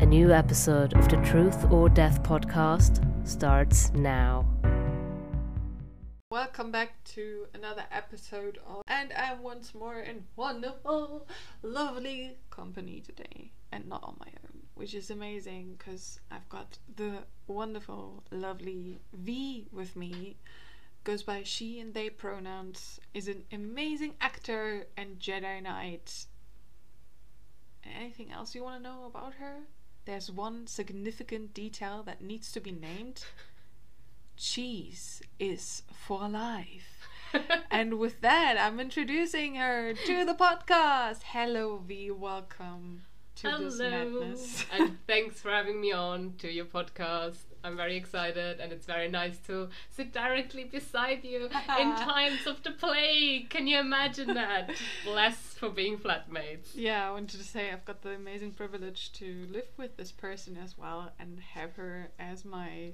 A new episode of the Truth or Death podcast starts now. Welcome back to another episode of And I'm once more in wonderful, lovely company today, and not on my own, which is amazing because I've got the wonderful, lovely V with me. Goes by she and they pronouns, is an amazing actor and Jedi Knight. Anything else you want to know about her? There's one significant detail that needs to be named cheese is for life. and with that, I'm introducing her to the podcast. Hello, V. Welcome to this madness. and thanks for having me on to your podcast. I'm very excited, and it's very nice to sit directly beside you in times of the plague. Can you imagine that? Bless for being flatmates. yeah, I wanted to say I've got the amazing privilege to live with this person as well and have her as my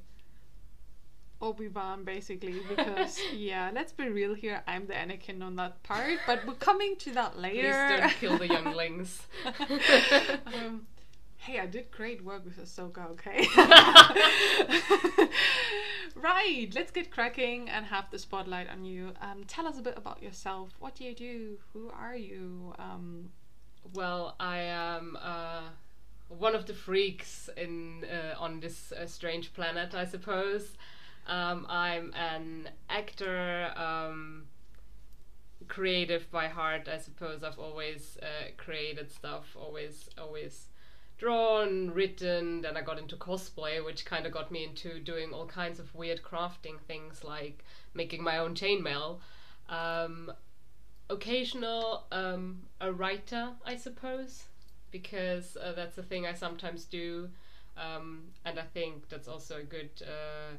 Obi Wan basically because yeah, let's be real here. I'm the Anakin on that part, but we're coming to that later. Please don't kill the younglings. um, hey, I did great work with Ahsoka, okay? right, let's get cracking and have the spotlight on you. Um, tell us a bit about yourself. What do you do? Who are you? Um, Well, I am uh, one of the freaks in uh, on this uh, strange planet, I suppose. Um, I'm an actor, um, creative by heart. I suppose I've always uh, created stuff, always, always drawn, written. Then I got into cosplay, which kind of got me into doing all kinds of weird crafting things, like making my own chainmail. Um, occasional um, a writer, I suppose, because uh, that's a thing I sometimes do, um, and I think that's also a good uh,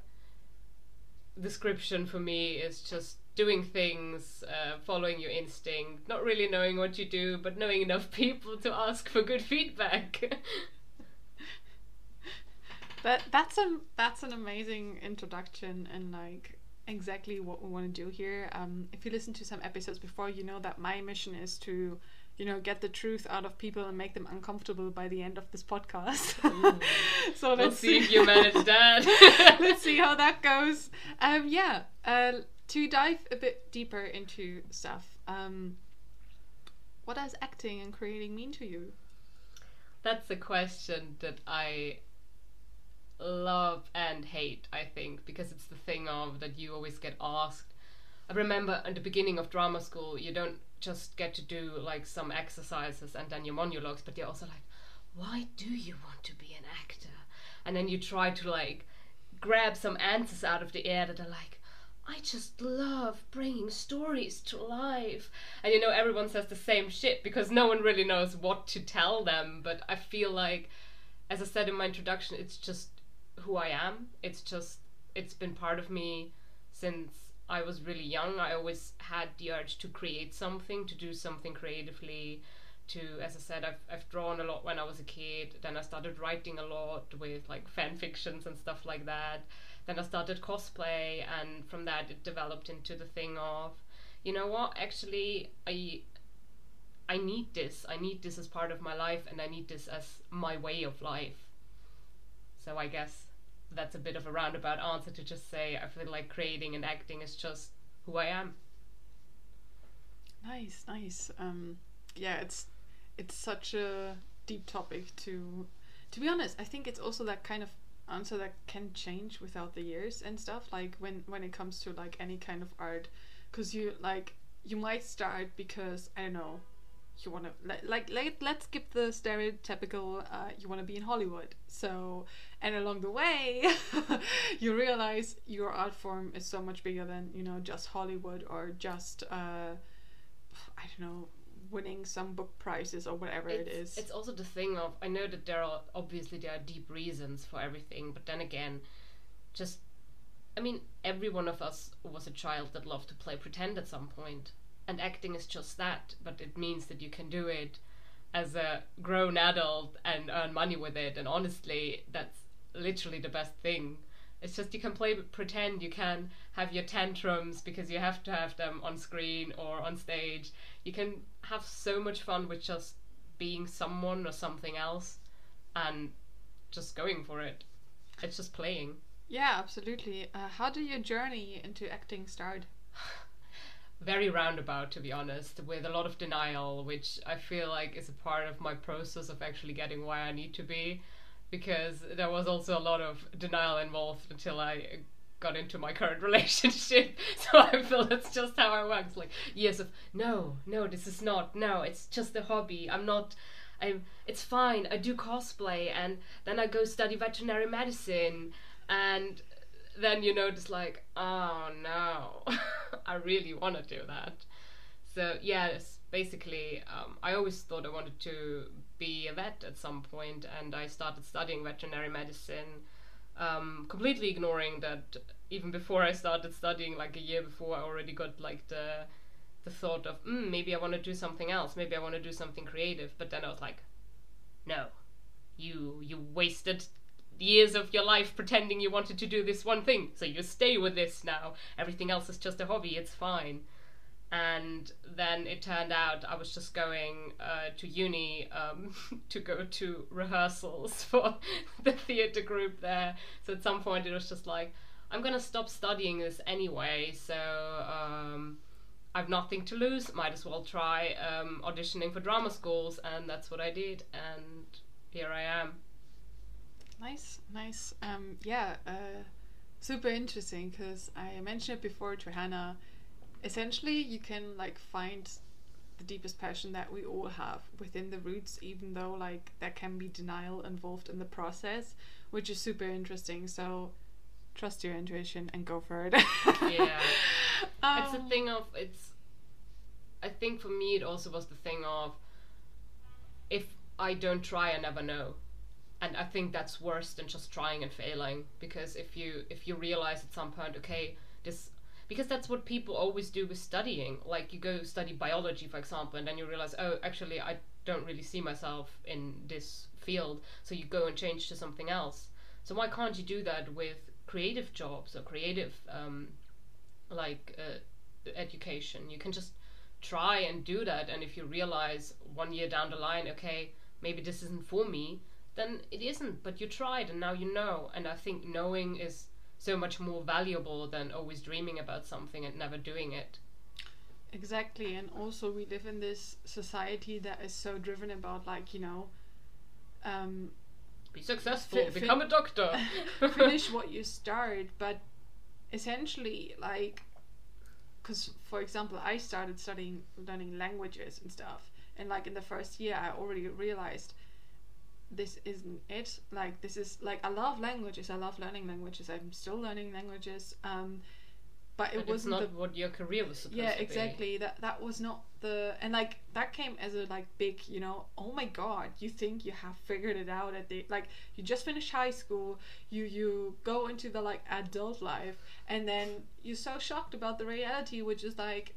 description for me. Is just doing things, uh, following your instinct, not really knowing what you do, but knowing enough people to ask for good feedback. that that's a that's an amazing introduction and like exactly what we want to do here. Um, if you listen to some episodes before, you know that my mission is to, you know, get the truth out of people and make them uncomfortable by the end of this podcast. so we'll let's see if you manage that. let's see how that goes. Um, yeah. Uh, to dive a bit deeper into stuff. Um, what does acting and creating mean to you? That's a question that I love and hate, I think, because it's the thing of that you always get asked. I remember at the beginning of drama school, you don't just get to do like some exercises and then your monologues, but you're also like, why do you want to be an actor? And then you try to like grab some answers out of the air that are like, I just love bringing stories to life. And you know, everyone says the same shit because no one really knows what to tell them. But I feel like, as I said in my introduction, it's just who I am. It's just, it's been part of me since I was really young. I always had the urge to create something, to do something creatively. To, as I said, I've, I've drawn a lot when I was a kid. Then I started writing a lot with like fan fictions and stuff like that then I started cosplay, and from that it developed into the thing of, you know what? Actually, I I need this. I need this as part of my life, and I need this as my way of life. So I guess that's a bit of a roundabout answer to just say I feel like creating and acting is just who I am. Nice, nice. Um, yeah, it's it's such a deep topic to to be honest. I think it's also that kind of answer that can change without the years and stuff. Like when when it comes to like any kind of art, because you like you might start because I don't know you want to like like let, let's skip the stereotypical uh, you want to be in Hollywood. So and along the way you realize your art form is so much bigger than you know just Hollywood or just uh, I don't know winning some book prizes or whatever it's, it is. It's also the thing of I know that there are obviously there are deep reasons for everything, but then again, just I mean, every one of us was a child that loved to play pretend at some point, and acting is just that. But it means that you can do it as a grown adult and earn money with it. And honestly, that's literally the best thing. It's just you can play pretend, you can have your tantrums because you have to have them on screen or on stage. You can have so much fun with just being someone or something else and just going for it. It's just playing. Yeah, absolutely. Uh, how did your journey into acting start? Very roundabout, to be honest, with a lot of denial, which I feel like is a part of my process of actually getting where I need to be because there was also a lot of denial involved until I got into my current relationship. So I feel that's just how I work. It's like years of no, no, this is not, no, it's just a hobby. I'm not. I'm. It's fine. I do cosplay, and then I go study veterinary medicine, and then you know, just like, oh no, I really want to do that. So yes, basically, um, I always thought I wanted to be a vet at some point, and I started studying veterinary medicine. Um, completely ignoring that even before I started studying, like a year before, I already got like the the thought of mm, maybe I want to do something else, maybe I want to do something creative. But then I was like, no, you you wasted years of your life pretending you wanted to do this one thing, so you stay with this now. Everything else is just a hobby. It's fine and then it turned out I was just going uh, to uni um, to go to rehearsals for the theatre group there. So at some point it was just like, I'm gonna stop studying this anyway, so um, I've nothing to lose. Might as well try um, auditioning for drama schools, and that's what I did, and here I am. Nice, nice. Um, yeah, uh, super interesting because I mentioned it before to Hannah essentially you can like find the deepest passion that we all have within the roots even though like there can be denial involved in the process which is super interesting. So trust your intuition and go for it. Yeah. Um, it's a Um, thing of it's i think for me it also was the thing of if i don't try i never know. And i think that's worse than just trying and failing because if you if you realize at some point okay this because that's what people always do with studying. Like you go study biology for example and then you realize oh actually i don't really see myself in this field. So you go and change to something else. So why can't you do that with creative jobs or creative um, like uh, education? You can just try and do that and if you realize one year down the line okay maybe this isn't for me then it isn't. But you tried and now you know. And i think knowing is so much more valuable than always dreaming about something and never doing it. Exactly and also we live in this society that is so driven about like you know um, be successful Fi- become a doctor. finish what you start but essentially like because for example i started studying learning languages and stuff and like in the first year i already realized this isn't it. Like this is like i love languages. I love learning languages. I'm still learning languages um but it but wasn't not the what your career was supposed yeah to be. exactly. That that was not the and like that came as a like big you know oh my god you think you have figured it out at the like you just finished high school you you go into the like adult life and then you're so shocked about the reality which is like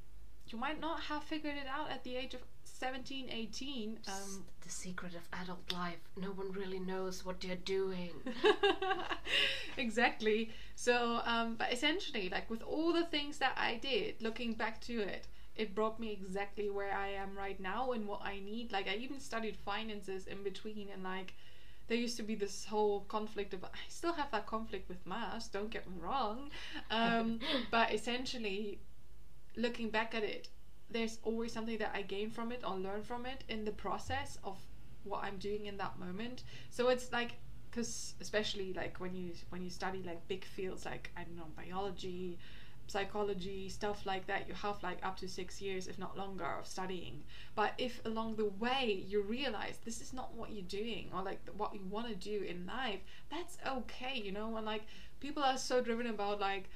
you might not have figured it out at the age of 17 18 um the secret of adult life no one really knows what they're doing exactly. So, um, but essentially, like with all the things that I did, looking back to it, it brought me exactly where I am right now and what I need. Like, I even studied finances in between, and like, there used to be this whole conflict of. I still have that conflict with Mars, Don't get me wrong, um, but essentially, looking back at it, there's always something that I gain from it or learn from it in the process of what I'm doing in that moment. So it's like because especially like when you when you study like big fields like I don't know biology, psychology, stuff like that, you have like up to six years, if not longer, of studying. But if along the way you realize this is not what you're doing or like what you want to do in life, that's okay, you know. And like people are so driven about like,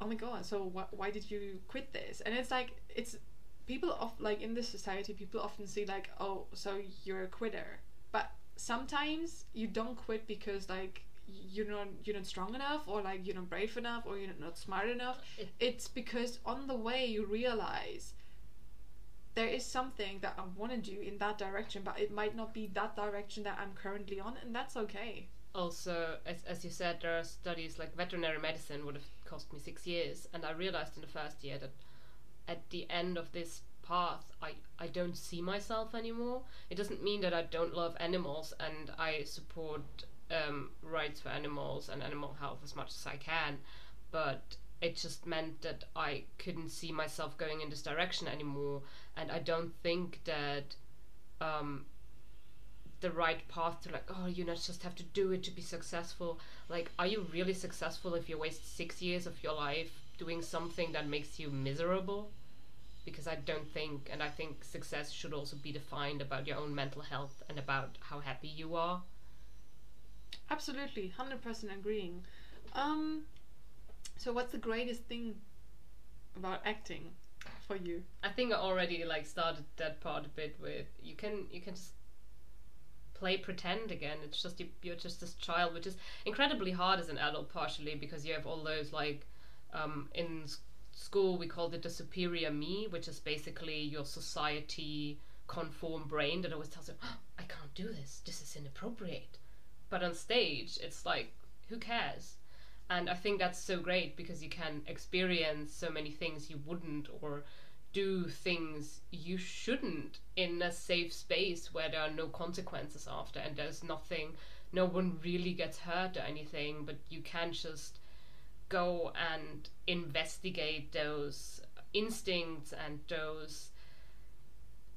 oh my god, so wh- why did you quit this? And it's like it's people of like in this society people often see like oh so you're a quitter. But sometimes you don't quit because like you're not you're not strong enough or like you're not brave enough or you're not smart enough. It- it's because on the way you realize there is something that I want to do in that direction but it might not be that direction that I'm currently on and that's okay. Also as, as you said there are studies like veterinary medicine would have cost me six years and i realized in the first year that at the end of this path i i don't see myself anymore. It doesn't mean that i don't love animals and i support um, rights for animals and animal health as much as i can but it just meant that i couldn't see myself going in this direction anymore. And i don't think that um, the right path to like oh you just have to do it to be successful. Like are you really successful if you waste six years of your life doing something that makes you miserable because i don't think and i think success should also be defined about your own mental health and about how happy you are. Absolutely 100% agreeing. Um so what's the greatest thing about acting for you? I think i already like started that part a bit with you can you can just play pretend again. It's just you, you're just this child which is incredibly hard as an adult partially because you have all those like um, in school we called it the superior me which is basically your society conform brain that always tells you "Oh, i can't do this. This is inappropriate. But on stage it's like who cares? And i think that's so great because you can experience so many things you wouldn't or do things you shouldn't in a safe space where there are no consequences after and there's nothing no one really gets hurt or anything but you can just go and investigate those instincts and those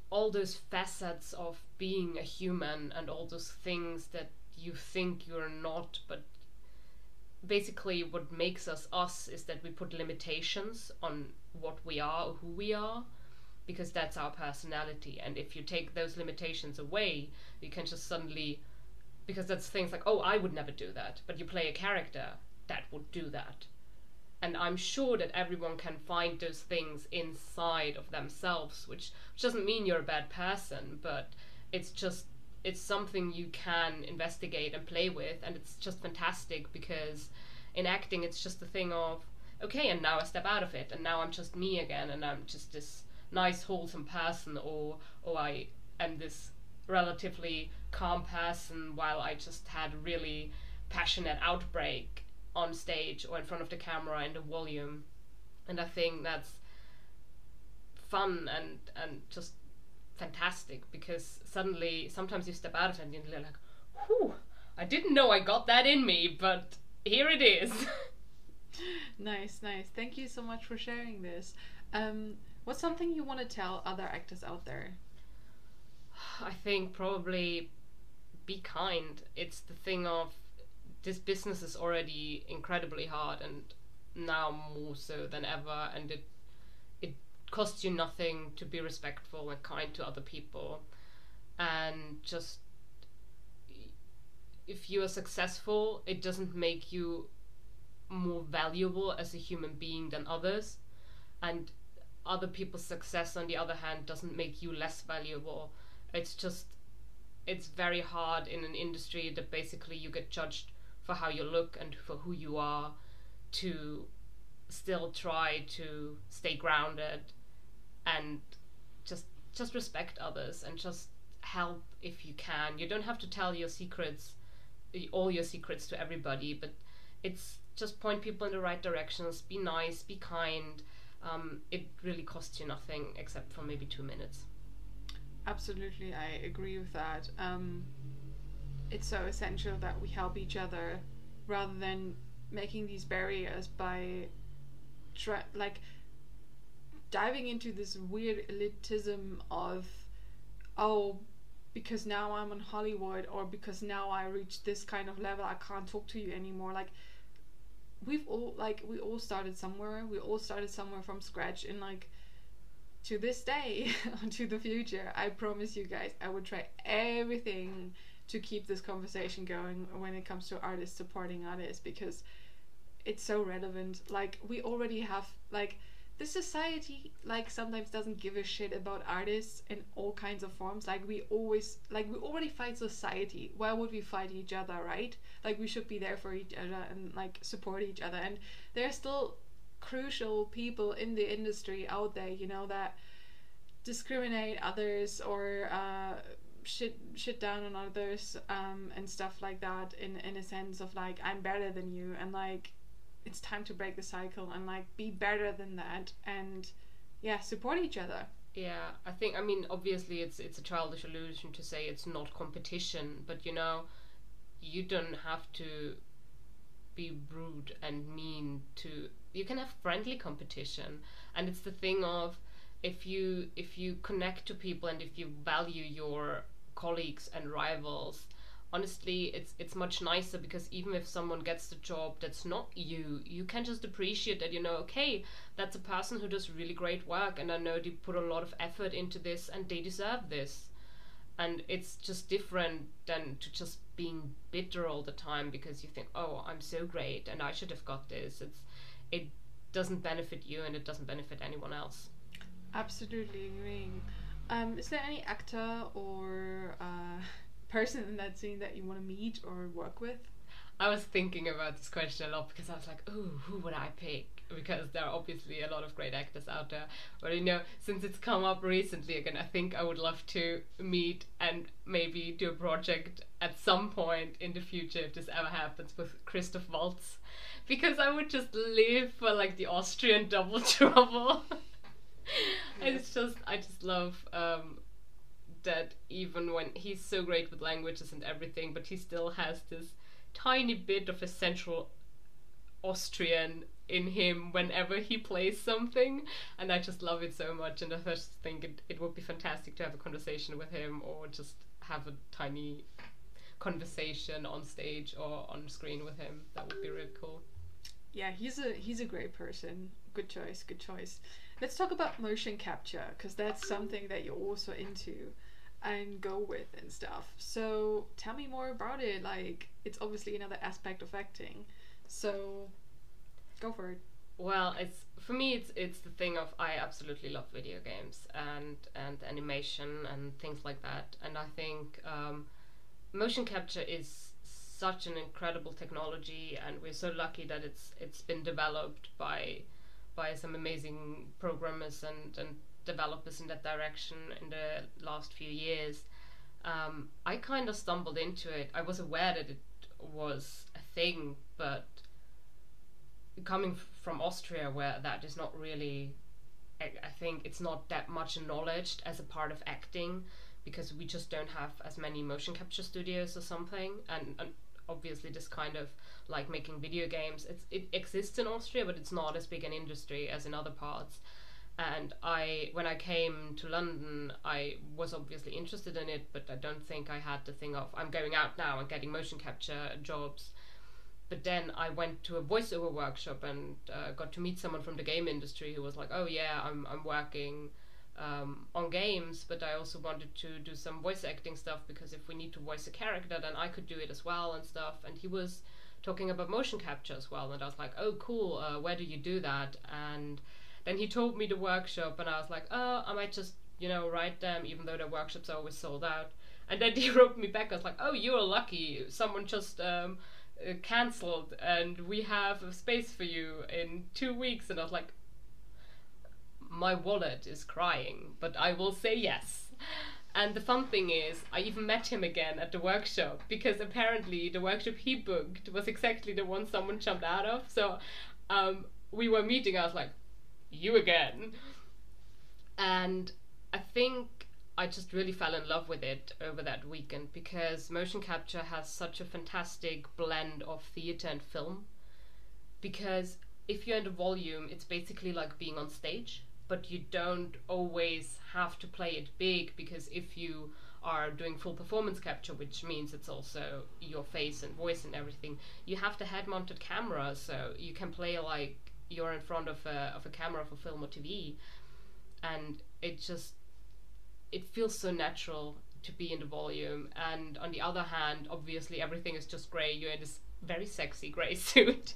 all those facets of being a human and all those things that you think you're not but basically what makes us us is that we put limitations on what we are or who we are because that's our personality. And if you take those limitations away you can just suddenly because that's things like oh i would never do that but you play a character that would do that. And i'm sure that everyone can find those things inside of themselves which, which doesn't mean you're a bad person but it's just it's something you can investigate and play with and it's just fantastic because in acting it's just a thing of okay and now i step out of it and now i'm just me again and i'm just this nice wholesome person or or i am this relatively calm person while i just had really passionate outbreak on stage or in front of the camera in the volume. And i think that's fun and and just fantastic because suddenly sometimes you step out of it and you're like whew i didn't know i got that in me but here it is. Nice nice. Thank you so much for sharing this. Um what's something you want to tell other actors out there? I think probably be kind. It's the thing of this business is already incredibly hard and now more so than ever and it it costs you nothing to be respectful and kind to other people. And just if you are successful it doesn't make you more valuable as a human being than others. And other people's success on the other hand doesn't make you less valuable. It's just it's very hard in an industry that basically you get judged for how you look and for who you are to still try to stay grounded and just just respect others and just help if you can. You don't have to tell your secrets all your secrets to everybody but it's just point people in the right directions be nice be kind. Um, it really costs you nothing except for maybe two minutes. Absolutely i agree with that. Um it's so essential that we help each other rather than making these barriers by like diving into this weird elitism of oh because now I'm on Hollywood or because now I reached this kind of level I can't talk to you anymore. Like we've all like we all started somewhere. We all started somewhere from scratch. And like to this day to the future I promise you guys I would try everything to keep this conversation going when it comes to artists supporting artists because it's so relevant. Like we already have like the society like sometimes doesn't give a shit about artists in all kinds of forms. Like we always like we already fight society. Why would we fight each other right? Like we should be there for each other and like support each other. And there are still crucial people in the industry out there you know that discriminate others or uh shit shit down on others um and stuff like that in in a sense of like i'm better than you and like it's time to break the cycle and like be better than that and yeah support each other. Yeah, I think I mean obviously it's it's a childish illusion to say it's not competition, but you know, you don't have to be rude and mean to you can have friendly competition. And it's the thing of if you if you connect to people and if you value your colleagues and rivals honestly it's it's much nicer because even if someone gets the job that's not you you can just appreciate that you know okay that's a person who does really great work and i know they put a lot of effort into this and they deserve this. And it's just different than to just being bitter all the time because you think oh i'm so great and i should have got this. It's it doesn't benefit you and it doesn't benefit anyone else. Absolutely agreeing um is there any actor or uh person in that scene that you want to meet or work with I was thinking about this question a lot because I was like, "Ooh, who would I pick?" Because there are obviously a lot of great actors out there. But you know, since it's come up recently again, I think I would love to meet and maybe do a project at some point in the future if this ever happens with Christoph Waltz, because I would just live for like the Austrian double trouble. and it's just, I just love um, that even when he's so great with languages and everything, but he still has this tiny bit of a central Austrian in him whenever he plays something, and I just love it so much. And I just think it, it would be fantastic to have a conversation with him or just have a tiny conversation on stage or on screen with him. That would be really cool. yeah he's a he's a great person good choice good choice let's talk about motion capture because that's something that you're also into and go with and stuff so tell me more about it like it's obviously another aspect of acting so go for it Well, it's for me. It's it's the thing of I absolutely love video games and and animation and things like that. And I think um, motion capture is such an incredible technology, and we're so lucky that it's it's been developed by by some amazing programmers and and developers in that direction in the last few years. Um, I kind of stumbled into it. I was aware that it was a thing, but coming from Austria, where that is not really, I, I think it's not that much acknowledged as a part of acting because we just don't have as many motion capture studios or something. And, and obviously, this kind of like making video games, it's, it exists in Austria, but it's not as big an industry as in other parts. And I, when I came to London, I was obviously interested in it, but I don't think I had the thing of I'm going out now and getting motion capture jobs but then I went to a voiceover workshop and uh, got to meet someone from the game industry who was like, "Oh yeah, I'm I'm working um, on games, but I also wanted to do some voice acting stuff because if we need to voice a character, then I could do it as well and stuff." And he was talking about motion capture as well, and I was like, "Oh cool, uh, where do you do that?" And then he told me the workshop, and I was like, "Oh, I might just you know write them, even though the workshops are always sold out." And then he wrote me back. I was like, "Oh, you're lucky. Someone just." Um, uh, cancelled and we have a space for you in two weeks and i was like my wallet is crying but i will say yes. And the fun thing is i even met him again at the workshop because apparently the workshop he booked was exactly the one someone jumped out of. So um, we were meeting i was like you again? And i think I just really fell in love with it over that weekend because motion capture has such a fantastic blend of theater and film. Because if you're in the volume, it's basically like being on stage, but you don't always have to play it big because if you are doing full performance capture, which means it's also your face and voice and everything, you have the head mounted camera, so you can play like you're in front of a, of a camera for film or TV. And it just it feels so natural to be in the volume and on the other hand obviously everything is just gray you're in this very sexy grey suit,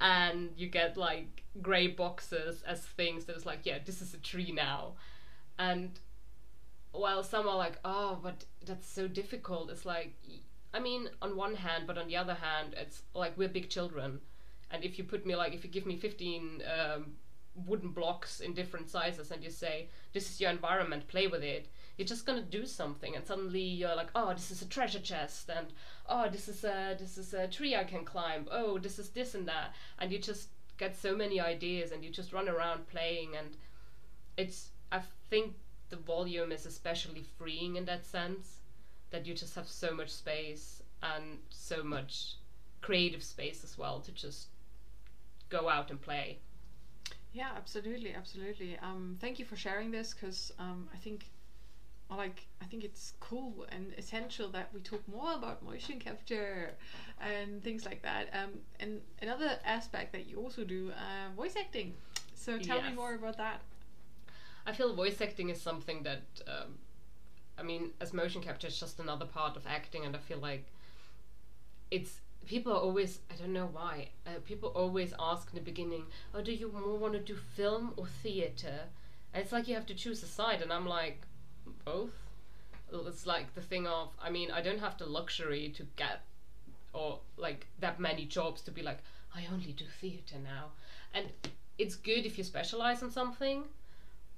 and you get like grey boxes as things that is like, yeah, this is a tree now, and while some are like, oh, but that's so difficult, it's like, I mean, on one hand, but on the other hand, it's like we're big children, and if you put me like, if you give me fifteen. Um, wooden blocks in different sizes and you say this is your environment play with it you're just gonna do something and suddenly you're like oh this is a treasure chest and oh this is a this is a tree i can climb oh this is this and that and you just get so many ideas and you just run around playing and it's i think the volume is especially freeing in that sense that you just have so much space and so much creative space as well to just go out and play Yeah, absolutely, absolutely. Um, thank you for sharing this because um, I think, like, I think it's cool and essential that we talk more about motion capture and things like that. Um, and another aspect that you also do, uh, voice acting. So tell me more about that. I feel voice acting is something that, um, I mean, as motion capture, it's just another part of acting, and I feel like it's people are always I don't know why uh, people always ask in the beginning, oh, do you more want to do film or theater? And it's like you have to choose a side, and I'm like, both. It's like the thing of I mean, I don't have the luxury to get or like that many jobs to be like I only do theater now, and it's good if you specialize in something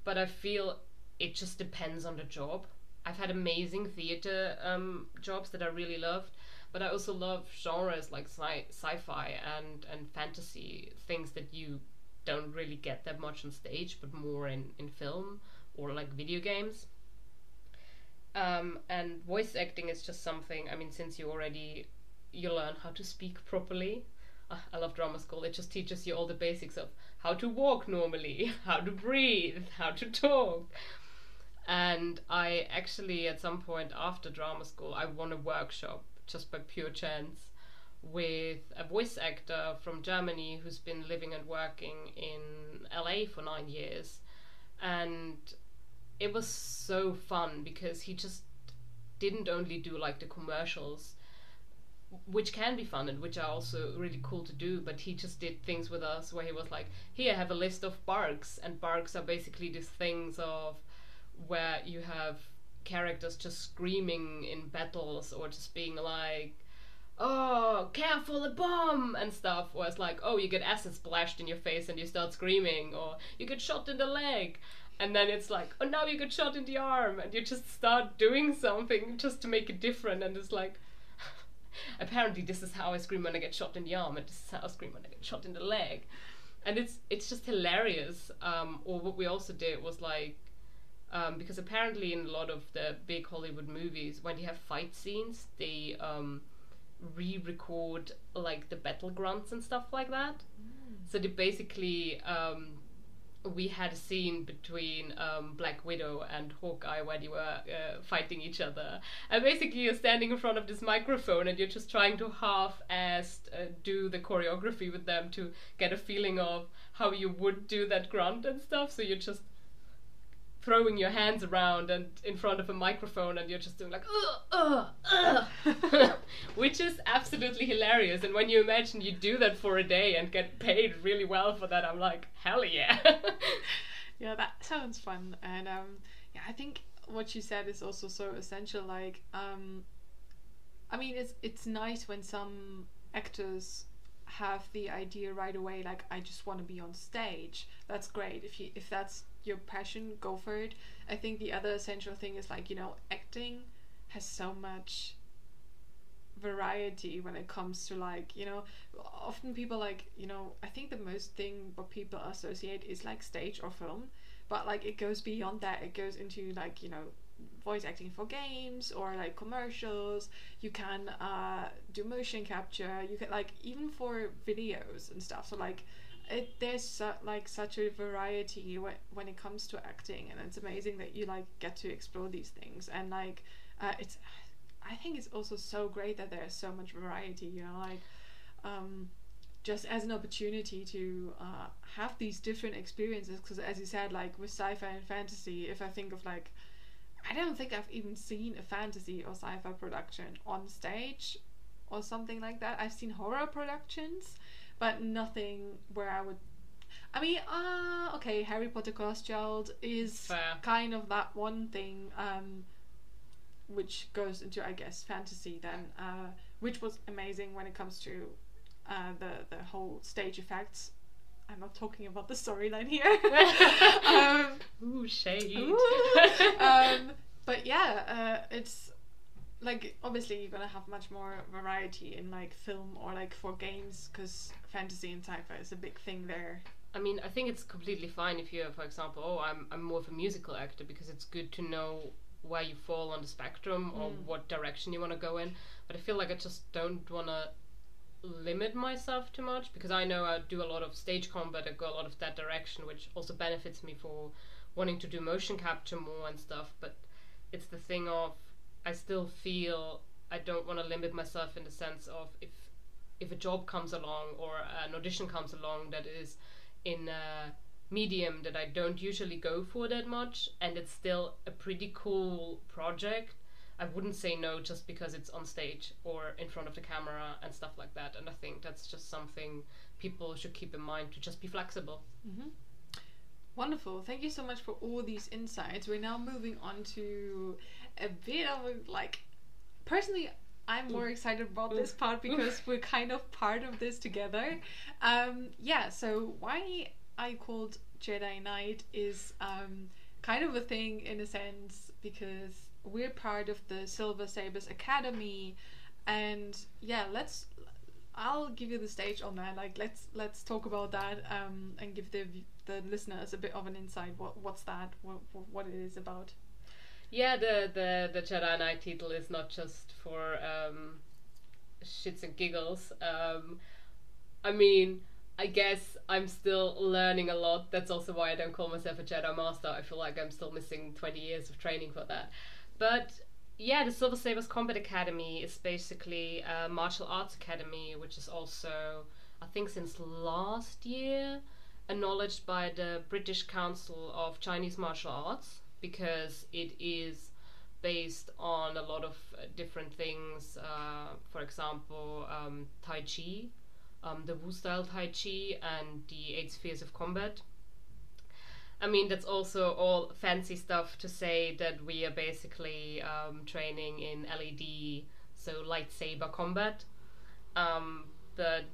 but I feel it just depends on the job. I've had amazing theater um, jobs that I really loved, but I also love genres like sci- sci-fi and and fantasy things that you don't really get that much on stage, but more in in film or like video games. Um, and voice acting is just something. I mean, since you already you learn how to speak properly. Uh, I love drama school. It just teaches you all the basics of how to walk normally, how to breathe, how to talk. And I actually, at some point after drama school, I won a workshop just by pure chance with a voice actor from Germany who's been living and working in LA for nine years. And it was so fun because he just didn't only do like the commercials which can be fun and which are also really cool to do but he just did things with us where he was like here I have a list of barks. And barks are basically these things of where you have characters just screaming in battles or just being like oh careful a bomb and stuff where it's like oh you get acid splashed in your face and you start screaming or you get shot in the leg and then it's like oh now you get shot in the arm and you just start doing something just to make it different and it's like apparently this is how I scream when I get shot in the arm, and this is how I scream when I get shot in the leg, and it's it's just hilarious. Um, or what we also did was like, um, because apparently in a lot of the big Hollywood movies, when they have fight scenes, they um, re-record like the battle grunts and stuff like that. So they basically um, we had a scene between um, Black Widow and Hawkeye where they were uh, fighting each other. And basically, you're standing in front of this microphone and you're just trying to half-assed uh, do the choreography with them to get a feeling of how you would do that grunt and stuff. So you're just throwing your hands around and in front of a microphone and you're just doing like uh, uh, uh, which is absolutely hilarious and when you imagine you do that for a day and get paid really well for that i'm like hell yeah Yeah, that sounds fun. And um, yeah, I think what you said is also so essential. Like, um, I mean, it's it's nice when some actors have the idea right away. Like, I just want to be on stage. That's great. If you if that's your passion, go for it. I think the other essential thing is like you know, acting has so much variety when it comes to like you know often people like you know i think the most thing what people associate is like stage or film but like it goes beyond that. It goes into like you know voice acting for games or like commercials. You can uh, do motion capture. You can like even for videos and stuff. So like it there's like such a variety when, when it comes to acting and it's amazing that you like get to explore these things and like uh, it's I think it's also so great that there's so much variety, you know, like um, just as an opportunity to uh, have these different experiences. Because as you said, like with sci-fi and fantasy, if I think of like, I don't think I've even seen a fantasy or sci-fi production on stage or something like that. I've seen horror productions, but nothing where I would. I mean, uh, okay, Harry Potter Cursed Child is Fair. kind of that one thing, um, which goes into, I guess, fantasy then, uh, which was amazing when it comes to uh, the the whole stage effects. I'm not talking about the storyline here. um, Ooh, shade. Ooh. um, but yeah, uh, it's like obviously you're gonna have much more variety in like film or like for games because fantasy and sci-fi is a big thing there. I mean, I think it's completely fine if you're, for example, oh, I'm, I'm more of a musical actor because it's good to know where you fall on the spectrum or Mm. what direction you want to go in. But I feel like I just don't want to limit myself too much because I know I do a lot of stage combat, I go a lot of that direction, which also benefits me for wanting to do motion capture more and stuff. But it's the thing of I still feel I don't want to limit myself in the sense of if if a job comes along or an audition comes along that is in a medium that I don't usually go for that much and it's still a pretty cool project, I wouldn't say no just because it's on stage or in front of the camera and stuff like that. And I think that's just something people should keep in mind to just be flexible. Mm-hmm. Wonderful. Thank you so much for all these insights. We're now moving on to a bit of a like. Personally, I'm more excited about this part because we're kind of part of this together. Um, yeah. So why I called Jedi Knight is um, kind of a thing in a sense because we're part of the Silver Sabers Academy, and yeah, let's I'll give you the stage on that. Like, let's let's talk about that um, and give the the listeners a bit of an insight. What what's that? What what it is about? Yeah, the, the, the Jedi Knight title is not just for um, shits and giggles. Um, I mean, I guess I'm still learning a lot. That's also why I don't call myself a Jedi Master. I feel like I'm still missing 20 years of training for that. But yeah, the Silver Sabers Combat Academy is basically a martial arts academy, which is also, I think, since last year, acknowledged by the British Council of Chinese Martial Arts because it is based on a lot of uh, different things. Uh, for example, um, Tai Chi, um, the Wu style Tai Chi, and the Eight Spheres of Combat. I mean, that's also all fancy stuff to say that we are basically um, training in LED, so lightsaber combat. Um, but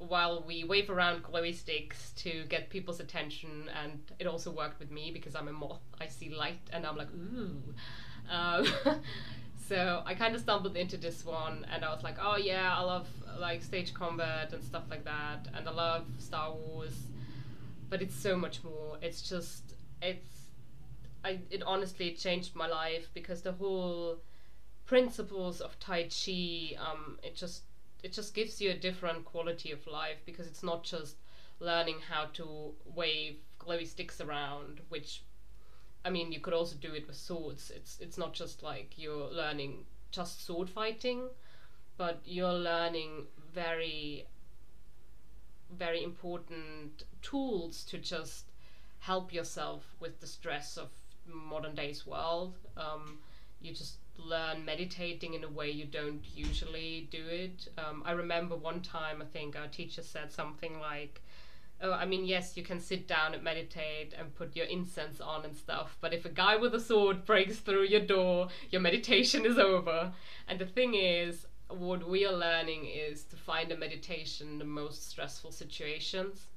while we wave around glowy sticks to get people's attention, and it also worked with me because I'm a moth, I see light and I'm like, ooh. Um, so I kind of stumbled into this one, and I was like, oh yeah, I love like stage combat and stuff like that, and I love Star Wars, but it's so much more. It's just it's I it honestly changed my life because the whole principles of Tai Chi, um, it just it just gives you a different quality of life because it's not just learning how to wave glowy sticks around, which I mean you could also do it with swords. It's it's not just like you're learning just sword fighting, but you're learning very very important tools to just help yourself with the stress of modern day's world. Um, you just learn meditating in a way you don't usually do it. Um, I remember one time, I think our teacher said something like, Oh, I mean, yes, you can sit down and meditate and put your incense on and stuff, but if a guy with a sword breaks through your door, your meditation is over. And the thing is, what we are learning is to find a meditation in the most stressful situations.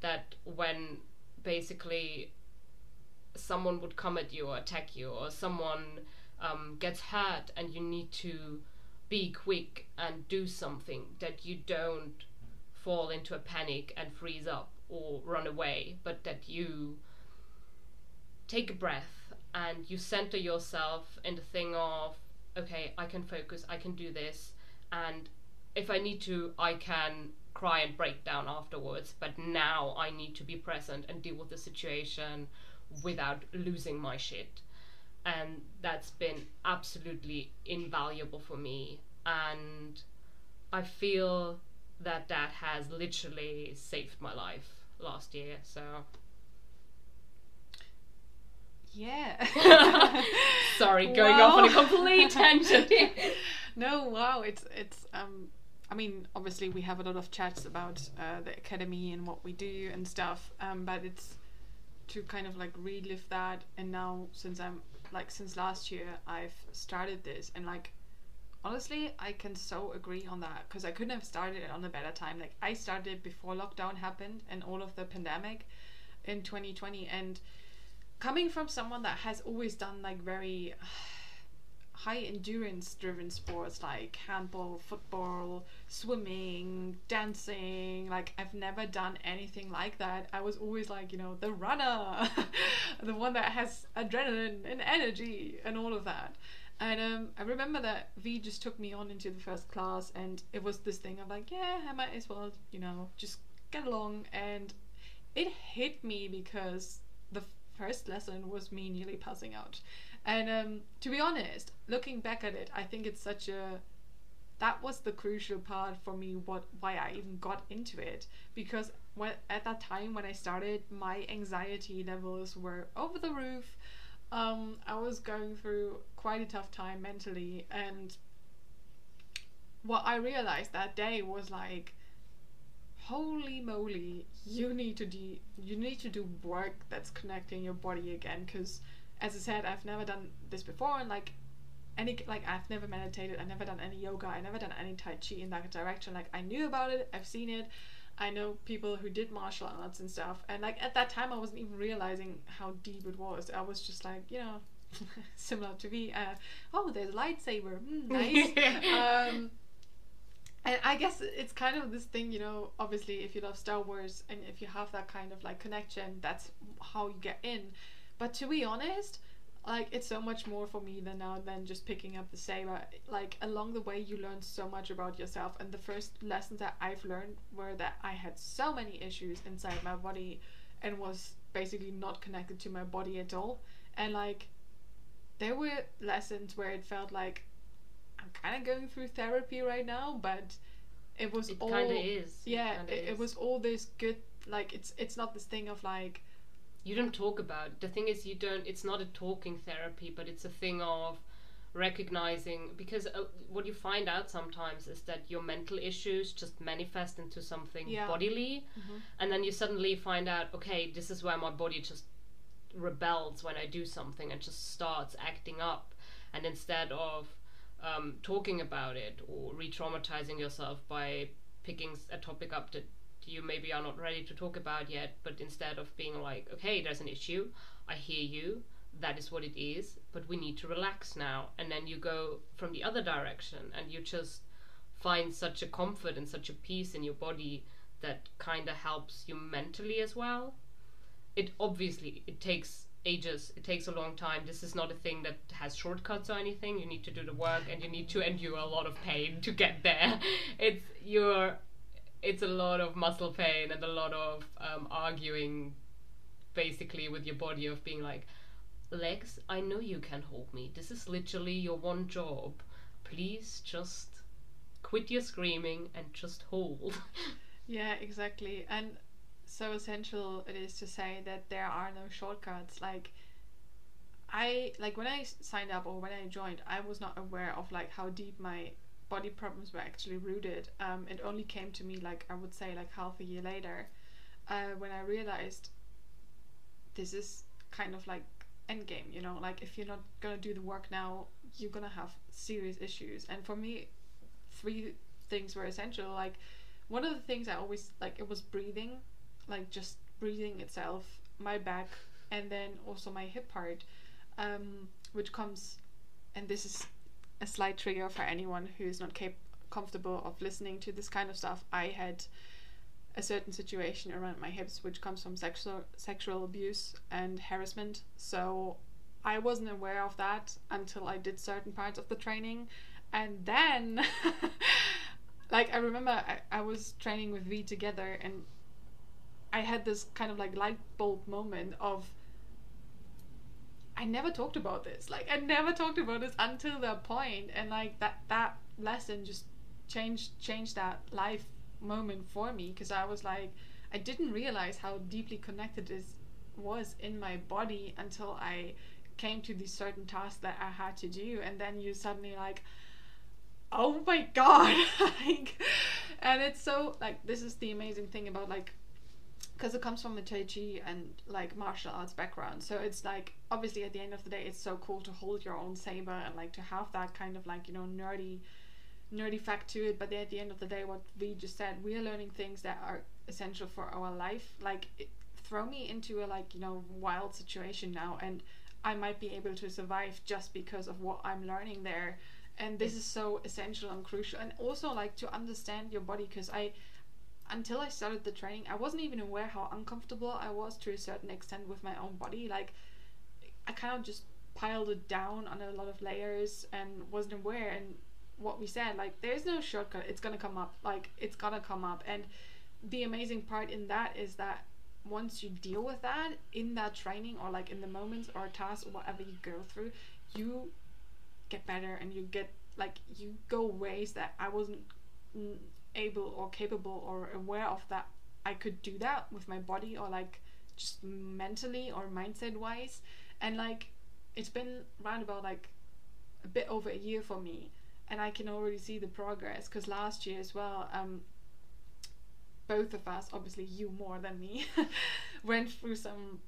That when basically someone would come at you or attack you, or someone um, gets hurt and you need to be quick and do something, that you don't fall into a panic and freeze up or run away, but that you take a breath and you center yourself in the thing of, okay, I can focus, I can do this, and if I need to, I can cry and break down afterwards, but now I need to be present and deal with the situation without losing my shit. And that's been absolutely invaluable for me. And I feel that that has literally saved my life last year. So Yeah. sorry, going off on a complete tangent. no, wow, it's it's um I mean, obviously we have a lot of chats about uh, the academy and what we do and stuff, um, but it's to kind of like relive that and now since I'm like since last year I've started this and like honestly I can so agree on that because I couldn't have started it on a better time. Like I started before lockdown happened and all of the pandemic in 2020 and coming from someone that has always done like very high endurance driven sports like handball, football, swimming, dancing. Like I've never done anything like that. I was always like, you know, the runner, the one that has adrenaline and energy and all of that. And um, I remember that V just took me on into the first class, and it was this thing of like, yeah, I might as well, you know, just get along. And it hit me because the first lesson was me nearly passing out. And um, to be honest, looking back at it, I think it's such a that was the crucial part for me what why I even got into it. Because when at that time when I started my anxiety levels were over the roof. Um, I was going through quite a tough time mentally. And what I realized that day was like holy moly you need to do you need to do work that's connecting your body again. Because as I said, I've never done this before, and like any like I've never meditated, I've never done any yoga, I never done any tai chi in that direction. Like I knew about it, I've seen it. I know people who did martial arts and stuff, and like at that time, I wasn't even realizing how deep it was. I was just like, you know, similar to me. Uh, oh, there's a lightsaber, mm, nice. um, and I guess it's kind of this thing, you know. Obviously, if you love Star Wars and if you have that kind of like connection, that's how you get in. But to be honest, like it's so much more for me than now than just picking up the saber. Uh, like along the way, you learn so much about yourself. And the first lessons that I've learned were that I had so many issues inside my body, and was basically not connected to my body at all. And like, there were lessons where it felt like I'm kind of going through therapy right now, but it was It all kind of is. yeah. It, it was all this good. Like it's it's not this thing of like you don't talk about the thing is you don't it's not a talking therapy but it's a thing of recognizing because uh, what you find out sometimes is that your mental issues just manifest into something Yeah. bodily Mhm. and then you suddenly find out okay this is where my body just rebels when i do something and just starts acting up and instead of um, talking about it or re-traumatizing yourself by picking a topic up that you maybe are not ready to talk about yet, but instead of being like, okay, there's an issue, I hear you, that is what it is, but we need to relax now. And then you go from the other direction and you just find such a comfort and such a peace in your body that kind of helps you mentally as well. It obviously it takes ages it takes a long time this is not a thing that has shortcuts or anything you need to do the work and you need to endure a lot of pain to get there it's you're it's a lot of muscle pain and a lot of um, arguing basically with your body of being like legs i know you can hold me this is literally your one job please just quit your screaming and just hold Yeah, exactly. And so essential it is to say that there are no shortcuts. Like, I like when i signed up or when I joined, I was not aware of like how deep my body problems were actually rooted. Um, it only came to me like I would say like half a year later, uh, when I realized this is kind of like endgame. You know, like if you're not gonna do the work now, you're gonna have serious issues. And for me, three things were essential. Like one of the things I always like it was breathing, like just breathing itself, my back, and then also my hip part, um, which comes, and this is a slight trigger for anyone who is not cap- comfortable of listening to this kind of stuff. I had a certain situation around my hips, which comes from sexual sexual abuse and harassment. So I wasn't aware of that until I did certain parts of the training, and then. like I remember I, I was training with V together and I had this kind of like light bulb moment of I never talked about this. Like I never talked about this until that point and like that that lesson just changed changed that life moment for me because I was like I didn't realize how deeply connected this was in my body until I came to these certain tasks that I had to do and then you suddenly like oh my god like and it's so like this is the amazing thing about like because it comes from a tai chi and like martial arts background. So it's like obviously at the end of the day it's so cool to hold your own saber and like to have that kind of like you know nerdy nerdy fact to it. But then at the end of the day what we just said we are learning things that are essential for our life. Like it, throw me into a like you know wild situation now and i might be able to survive just because of what i'm learning there. And this is so essential and crucial and also like to understand your body because i until i started the training i wasn't even aware how uncomfortable i was to a certain extent with my own body. Like i kind of just piled it down on a lot of layers and wasn't aware. And what we said like there's no shortcut. It's gonna come up. Like it's gonna come up. And the amazing part in that is that once you deal with that in that training or like in the moments or tasks or whatever you go through you get better and you get like you go ways that I wasn't able or capable or aware of that I could do that with my body or like just mentally or mindset wise. And like it's been around about like a bit over a year for me and I can already see the progress. Because last year as well um both of us obviously you more than me went through some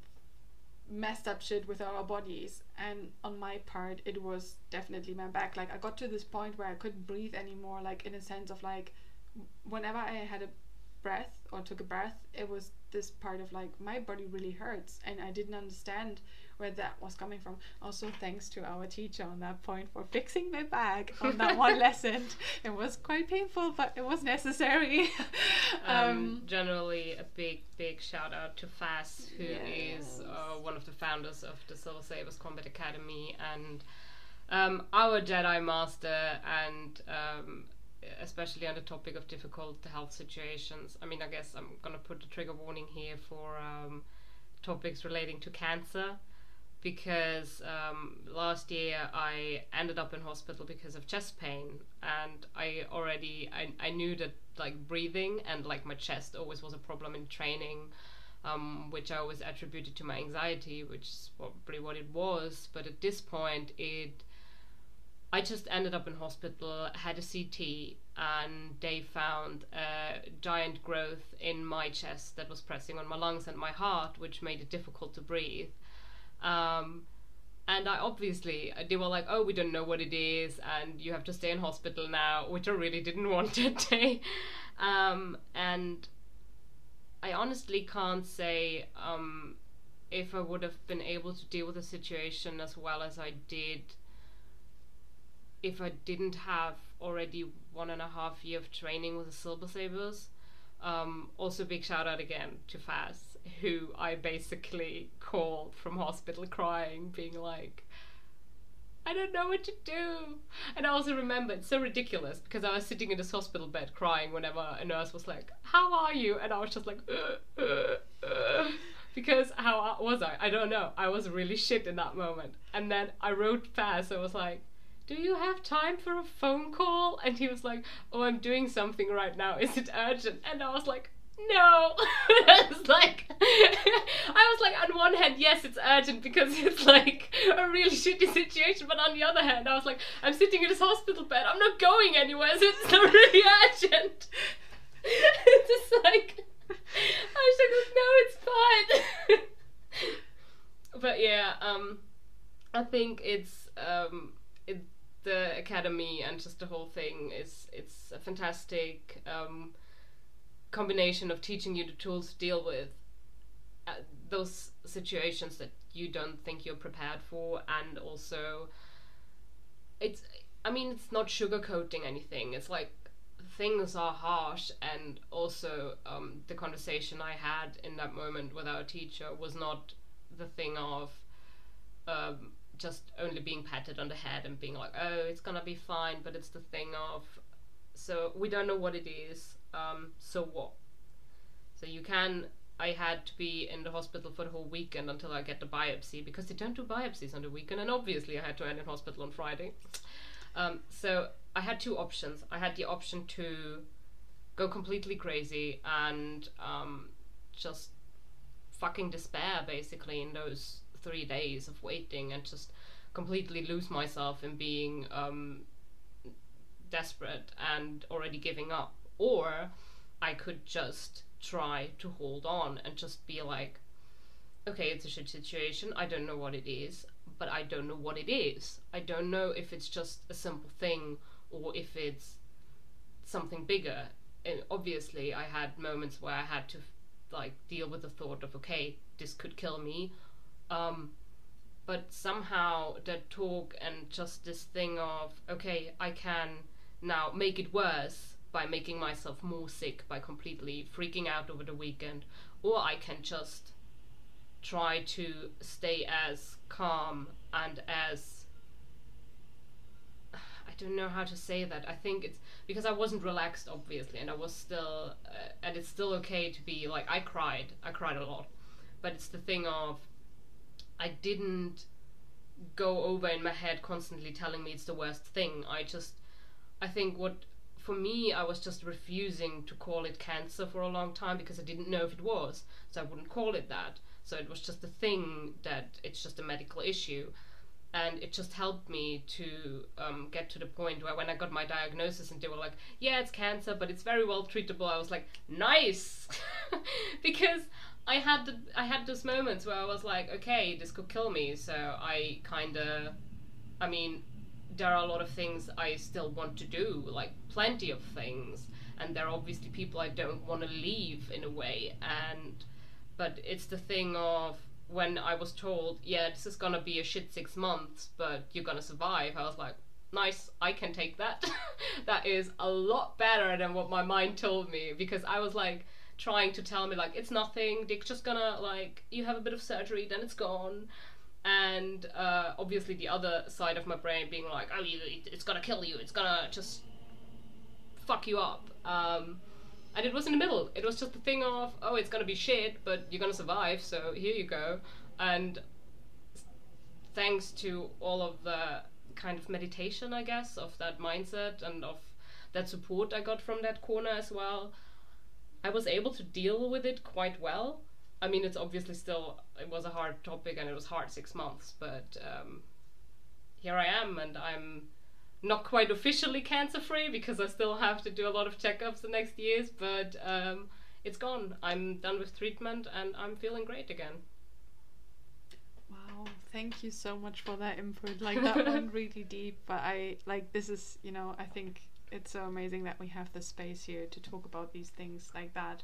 messed up shit with our bodies. And on my part it was definitely my back. Like i got to this point where i couldn't breathe anymore like in a sense of like whenever i had a breath or took a breath it was this part of like my body really hurts and i didn't understand where that was coming from. Also, thanks to our teacher on that point for fixing my back on that one lesson. It was quite painful, but it was necessary. um, um, generally, a big, big shout out to Faz, who yes. is uh, one of the founders of the Silver Sabers Combat Academy and um, our Jedi Master and um, especially on the topic of difficult health situations. I mean, I guess I'm gonna put a trigger warning here for um, topics relating to cancer because um, last year I ended up in hospital because of chest pain, and I already I, I knew that like breathing and like my chest always was a problem in training, um, which I always attributed to my anxiety, which is probably what it was. But at this point, it I just ended up in hospital, had a CT, and they found a giant growth in my chest that was pressing on my lungs and my heart, which made it difficult to breathe. Um, and I obviously they were like, "Oh, we don't know what it is, and you have to stay in hospital now," which I really didn't want that day. Um, and I honestly can't say um, if I would have been able to deal with the situation as well as I did if I didn't have already one and a half year of training with the Silver Sabers. Um, also, big shout out again to Faz who I basically called from hospital crying, being like, I don't know what to do. And I also remember it's so ridiculous because I was sitting in this hospital bed crying whenever a nurse was like, How are you? And I was just like, uh, uh, uh. Because how was I? I don't know. I was really shit in that moment. And then I wrote Faz. I was like, do you have time for a phone call? And he was like, Oh, I'm doing something right now. Is it urgent? And I was like, no. it's like I was like on one hand, yes, it's urgent because it's like a really shitty situation, but on the other hand, I was like, I'm sitting in this hospital bed, I'm not going anywhere, so it's not really urgent. it's just like I was like, no, it's fine. but yeah, um I think it's um the academy and just the whole thing is it's a fantastic um combination of teaching you the tools to deal with uh, those situations that you don't think you're prepared for and also it's i mean it's not sugarcoating anything. It's like things are harsh and also um, the conversation i had in that moment with our teacher was not the thing of um, just only being patted on the head and being like oh it's gonna be fine but it's the thing of so we don't know what it is um, so what? So you can. I had to be in the hospital for the whole weekend until I get the biopsy because they don't do biopsies on the weekend, and obviously I had to end in hospital on Friday. Um, so I had two options. I had the option to go completely crazy and um, just fucking despair basically in those three days of waiting and just completely lose myself in being um, desperate and already giving up, or I could just try to hold on and just be like, okay, it's a shit situation. I don't know what it is, but I don't know what it is. I don't know if it's just a simple thing or if it's something bigger. And obviously, I had moments where I had to like deal with the thought of, okay, this could kill me. Um, but somehow that talk and just this thing of, okay, I can now make it worse by making myself more sick by completely freaking out over the weekend, or I can just try to stay as calm and as I don't know how to say that. I think it's because I wasn't relaxed, obviously, and I was still, uh, and it's still okay to be like I cried. I cried a lot, but it's the thing of I didn't go over in my head constantly telling me it's the worst thing. I just, I think what for me, I was just refusing to call it cancer for a long time because I didn't know if it was, so I wouldn't call it that. So it was just a thing that it's just a medical issue. And it just helped me to um, get to the point where when I got my diagnosis and they were like, yeah, it's cancer, but it's very well treatable, I was like, nice! because I had the, I had those moments where I was like, okay, this could kill me. So I kind of, I mean, there are a lot of things I still want to do, like plenty of things, and there are obviously people I don't want to leave in a way. And but it's the thing of when I was told, yeah, this is gonna be a shit six months, but you're gonna survive. I was like, nice, I can take that. that is a lot better than what my mind told me because I was like trying to tell me like it's nothing. They're just gonna like you have a bit of surgery, then it's gone and uh, obviously the other side of my brain being like, oh, you, it's gonna kill you, it's gonna just fuck you up. Um, and it was in the middle. It was just the thing of, oh, it's gonna be shit, but you're gonna survive, so here you go. And thanks to all of the kind of meditation, I guess, of that mindset and of that support I got from that corner as well, I was able to deal with it quite well. I mean, it's obviously still it was a hard topic and it was hard six months, but um, here I am, and I'm not quite officially cancer free because I still have to do a lot of checkups the next years, but um, it's gone. I'm done with treatment and I'm feeling great again. Wow, thank you so much for that input. Like that went really deep, but I like this is, you know, I think it's so amazing that we have the space here to talk about these things like that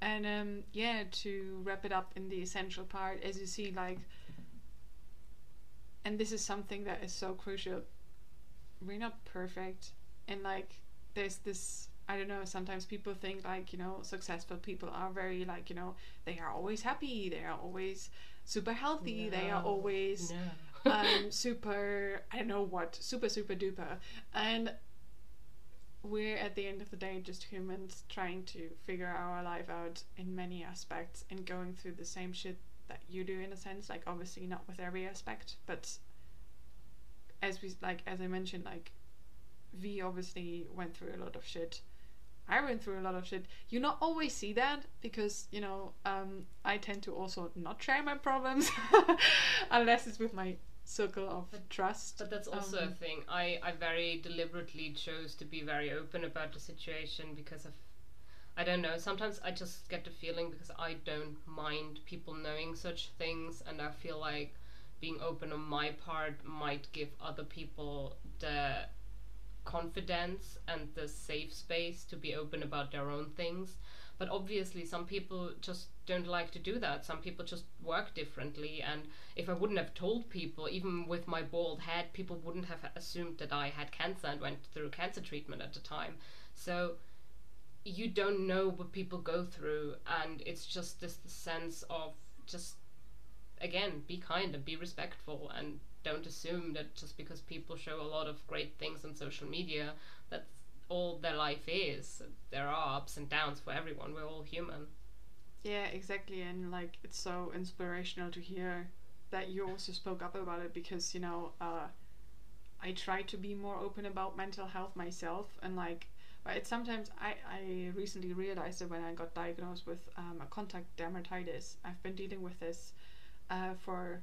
and um, yeah, to wrap it up in the essential part, as you see, like, and this is something that is so crucial. We're not perfect, and like, there's this. I don't know. Sometimes people think like you know, successful people are very like you know, they are always happy. They are always super healthy. No. They are always no. um, super. I don't know what. Super super duper. And we're at the end of the day just humans trying to figure our life out in many aspects and going through the same shit that you do in a sense. Like obviously not with every aspect but as we like as i mentioned like v obviously went through a lot of shit. I went through a lot of shit. You not always see that because you know um, i tend to also not share my problems unless it's with my circle of but, trust. But that's also um, a thing. I, I very deliberately chose to be very open about the situation because of I don't know, sometimes I just get the feeling because I don't mind people knowing such things and I feel like being open on my part might give other people the confidence and the safe space to be open about their own things. But obviously, some people just don't like to do that. Some people just work differently. And if I wouldn't have told people, even with my bald head, people wouldn't have assumed that I had cancer and went through cancer treatment at the time. So you don't know what people go through. And it's just this sense of just, again, be kind and be respectful and don't assume that just because people show a lot of great things on social media, that's all their life is. There are ups and downs for everyone. We're all human. Yeah, exactly. And like, it's so inspirational to hear that you also spoke up about it because, you know, uh, I try to be more open about mental health myself and like, but it's sometimes I, I recently realized that when I got diagnosed with um, a contact dermatitis, I've been dealing with this uh, for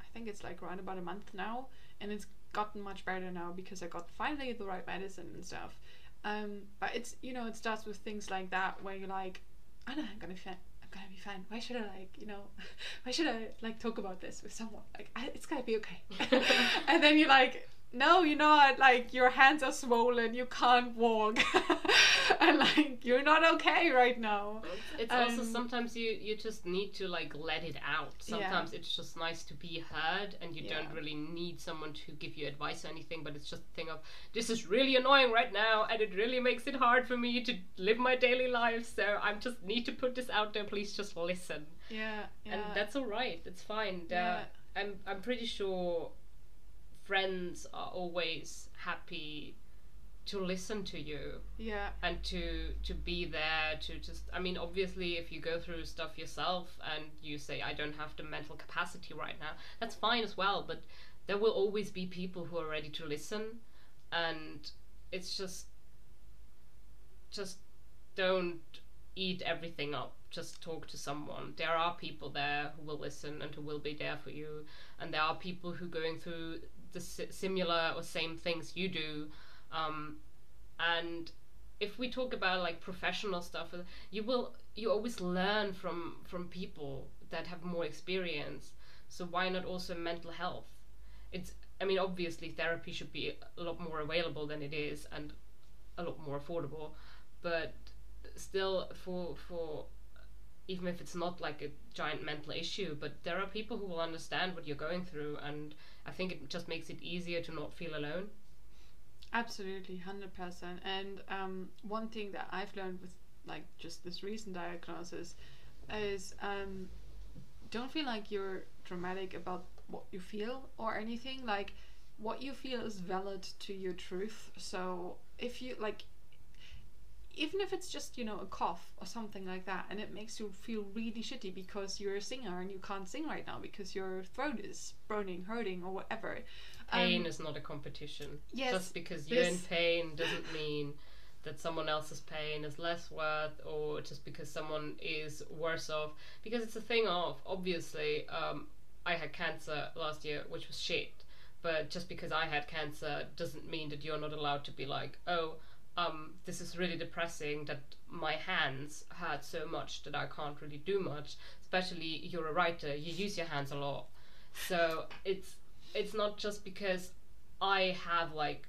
I think it's like around about a month now, and it's gotten much better now because I got finally the right medicine and stuff. Um, but it's you know it starts with things like that where you're like, I know I'm gonna fine. I'm gonna be fine. Why should I like you know, why should I like talk about this with someone? Like I, it's gonna be okay. and then you're like, no, you're not. Like your hands are swollen. You can't walk, and like you're not okay right now. It's, it's also Um, sometimes you you just need to like let it out. Yeah. Sometimes it's just nice to be heard, and you don't really need someone to give you advice or anything. But it's just a thing of this is really annoying right now, and it really makes it hard for me to live my daily life. So I just need to put this out there. Please just listen, Yeah, yeah. and that's all right. It's fine. Yeah. I'm I'm pretty sure friends are always happy to listen to you yeah, and to to be there to just i mean obviously if you go through stuff yourself and you say i don't have the mental capacity right now that's fine as well but there will always be people who are ready to listen and it's just just don't eat everything up. Just talk to someone. There are people there who will listen and who will be there for you and there are people who going through the similar or same things you do um, and if we talk about like professional stuff uh, you will you always learn from from people that have more experience. So why not also mental health? It's i mean obviously therapy should be a lot more available than it is and a lot more affordable but still for for even if it's not like a giant mental issue but there are people who will understand what you're going through and i think it just makes it easier to not feel alone absolutely, hundred percent. And um, one thing that I've learned with like just this recent diagnosis is um, don't feel like you're dramatic about what you feel or anything. Like what you feel is valid to your truth. So if you like even if it's just you know a cough or something like that and it makes you feel really shitty because you're a singer and you can't sing right now because your throat is burning hurting or whatever. Pain Um, is not a competition. yes, just because you're in pain doesn't mean that someone else's pain is less worth or just because someone is worse off. Because it's a thing of obviously um, i had cancer last year which was shit. But just because i had cancer doesn't mean that you're not allowed to be like oh um, this is really depressing that my hands hurt so much that i can't really do much. Especially you're a writer you use your hands a lot. So it's it's not just because I have like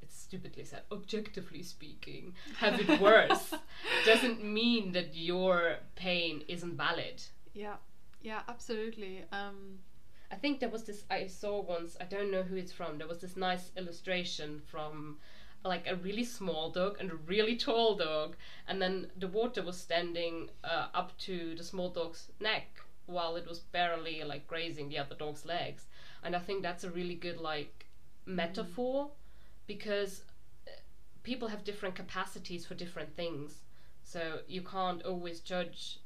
it's stupidly said, objectively speaking, have it worse doesn't mean that your pain isn't valid. yeah yeah absolutely um. I think there was this I saw once, I don't know who it's from, there was this nice illustration from like a really small dog and a really tall dog, and then the water was standing uh, up to the small dog's neck while it was barely like grazing the other dog's legs. And I think that's a really good like metaphor because uh, people have different capacities for different things. So you can't always judge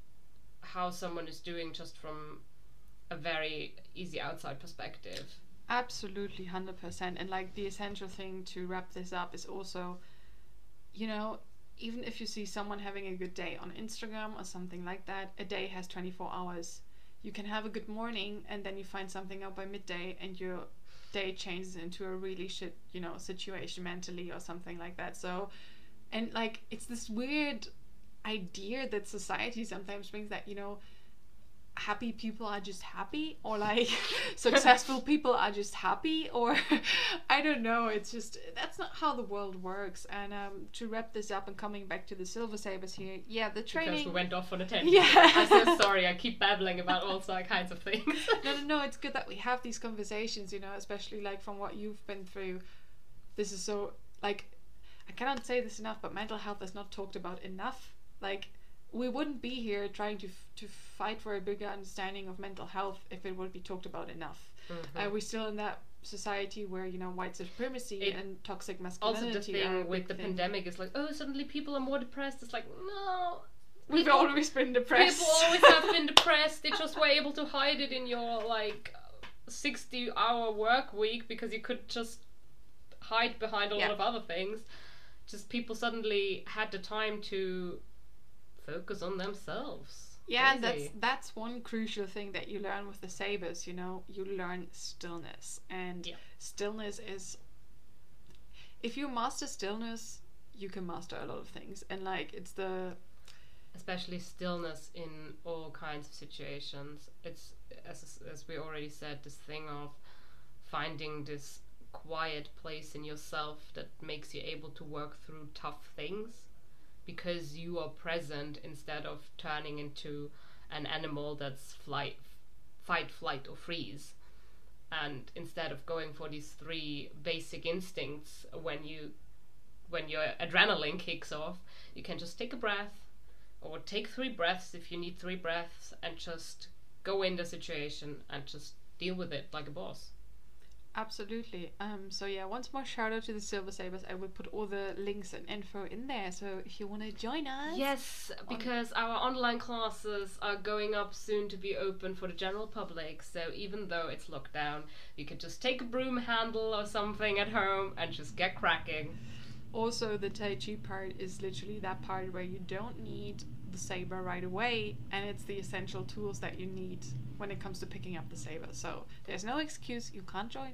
how someone is doing just from a very easy outside perspective. Absolutely, 100%. And like the essential thing to wrap this up is also, you know, even if you see someone having a good day on Instagram or something like that, a day has 24 hours. You can have a good morning and then you find something out by midday and your day changes into a really shit, you know, situation mentally or something like that. So, and like, it's this weird idea that society sometimes brings that, you know, happy people are just happy or like successful people are just happy or i don't know it's just that's not how the world works and um to wrap this up and coming back to the silver sabers here yeah the Because training we went off on a tangent. Yeah. I'm so sorry, I keep babbling about all sorts kinds of things. no no no it's good that we have these conversations you know especially like from what you've been through this is so like i cannot say this enough but mental health is not talked about enough like we wouldn't be here trying to f- to fight for a bigger understanding of mental health if it would be talked about enough Mhm. uh, we're still in that society where you know white supremacy It- and toxic masculinity. also, the thing with the thing. pandemic is like, oh, suddenly people are more depressed. It's like, no. we've people- always been depressed People always have been depressed. They just were able to hide it in your like sixty-hour work week because you could just hide behind a Yeah. lot of other things. Just people suddenly had the time to focus on themselves. Yeah, and that's that's one crucial thing that you learn with the sabers. You know, you learn stillness, and Yeah. stillness is. If you master stillness, you can master a lot of things, and like it's the especially stillness in all kinds of situations. It's as as we already said, this thing of finding this quiet place in yourself that makes you able to work through tough things because you are present instead of turning into an animal that's flight fight flight or freeze. And instead of going for these three basic instincts when you when your adrenaline kicks off you can just take a breath or take three breaths if you need three breaths and just go in the situation and just deal with it like a boss Absolutely. Um. So yeah, once more shout out to the Silver Sabers. I will put all the links and info in there. So if you want to join us, Yes, because our online classes are going up soon to be open for the general public. So even though it's locked down, you can just take a broom handle or something at home and just get cracking. Also, the Tai Chi part is literally that part where you don't need the saber right away, and it's the essential tools that you need when it comes to picking up the saber. So there's no excuse you can't join.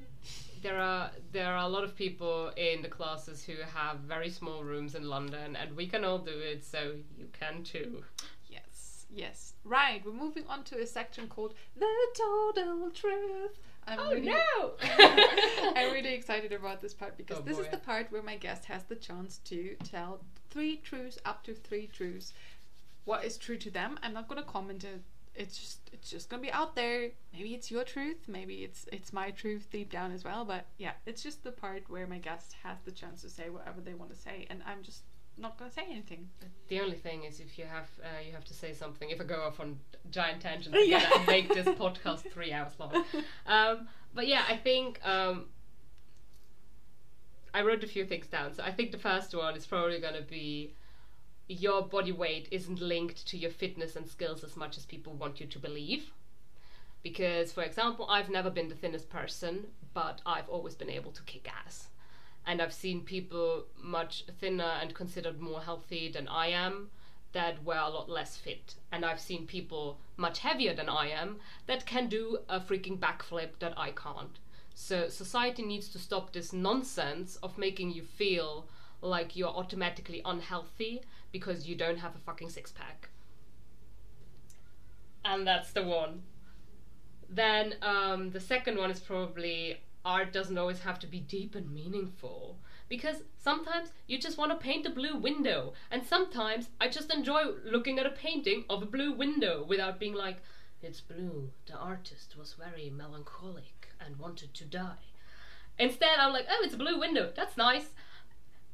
There are there are a lot of people in the classes who have very small rooms in London, and we can all do it. So you can too. Yes, yes. Right, we're moving on to a section called the total truth. I'm Oh really, no! I'm really excited about this part because Oh, this is the part where my guest has the chance to tell three truths, up to three truths. What is true to them? I'm not gonna comment it. It's just it's just gonna be out there. Maybe it's your truth, maybe it's it's my truth deep down as well. But yeah, it's just the part where my guest has the chance to say whatever they want to say, and I'm just not gonna say anything. The only thing is, if you have uh, you have to say something. If I go off on giant tangents Yeah. again and make this podcast three hours long. Um, but yeah, I think um, I wrote a few things down. So I think the first one is probably going to be your body weight isn't linked to your fitness and skills as much as people want you to believe. Because, for example, I've never been the thinnest person, but I've always been able to kick ass. And I've seen people much thinner and considered more healthy than I am that were a lot less fit. And I've seen people much heavier than I am that can do a freaking backflip that I can't. So society needs to stop this nonsense of making you feel like you're automatically unhealthy because you don't have a fucking six pack. And that's the one. Then um, the second one is probably art doesn't always have to be deep and meaningful. Because sometimes you just want to paint a blue window, and sometimes I just enjoy looking at a painting of a blue window without being like, it's blue. The artist was very melancholic and wanted to die. Instead, I'm like, oh, it's a blue window. That's nice.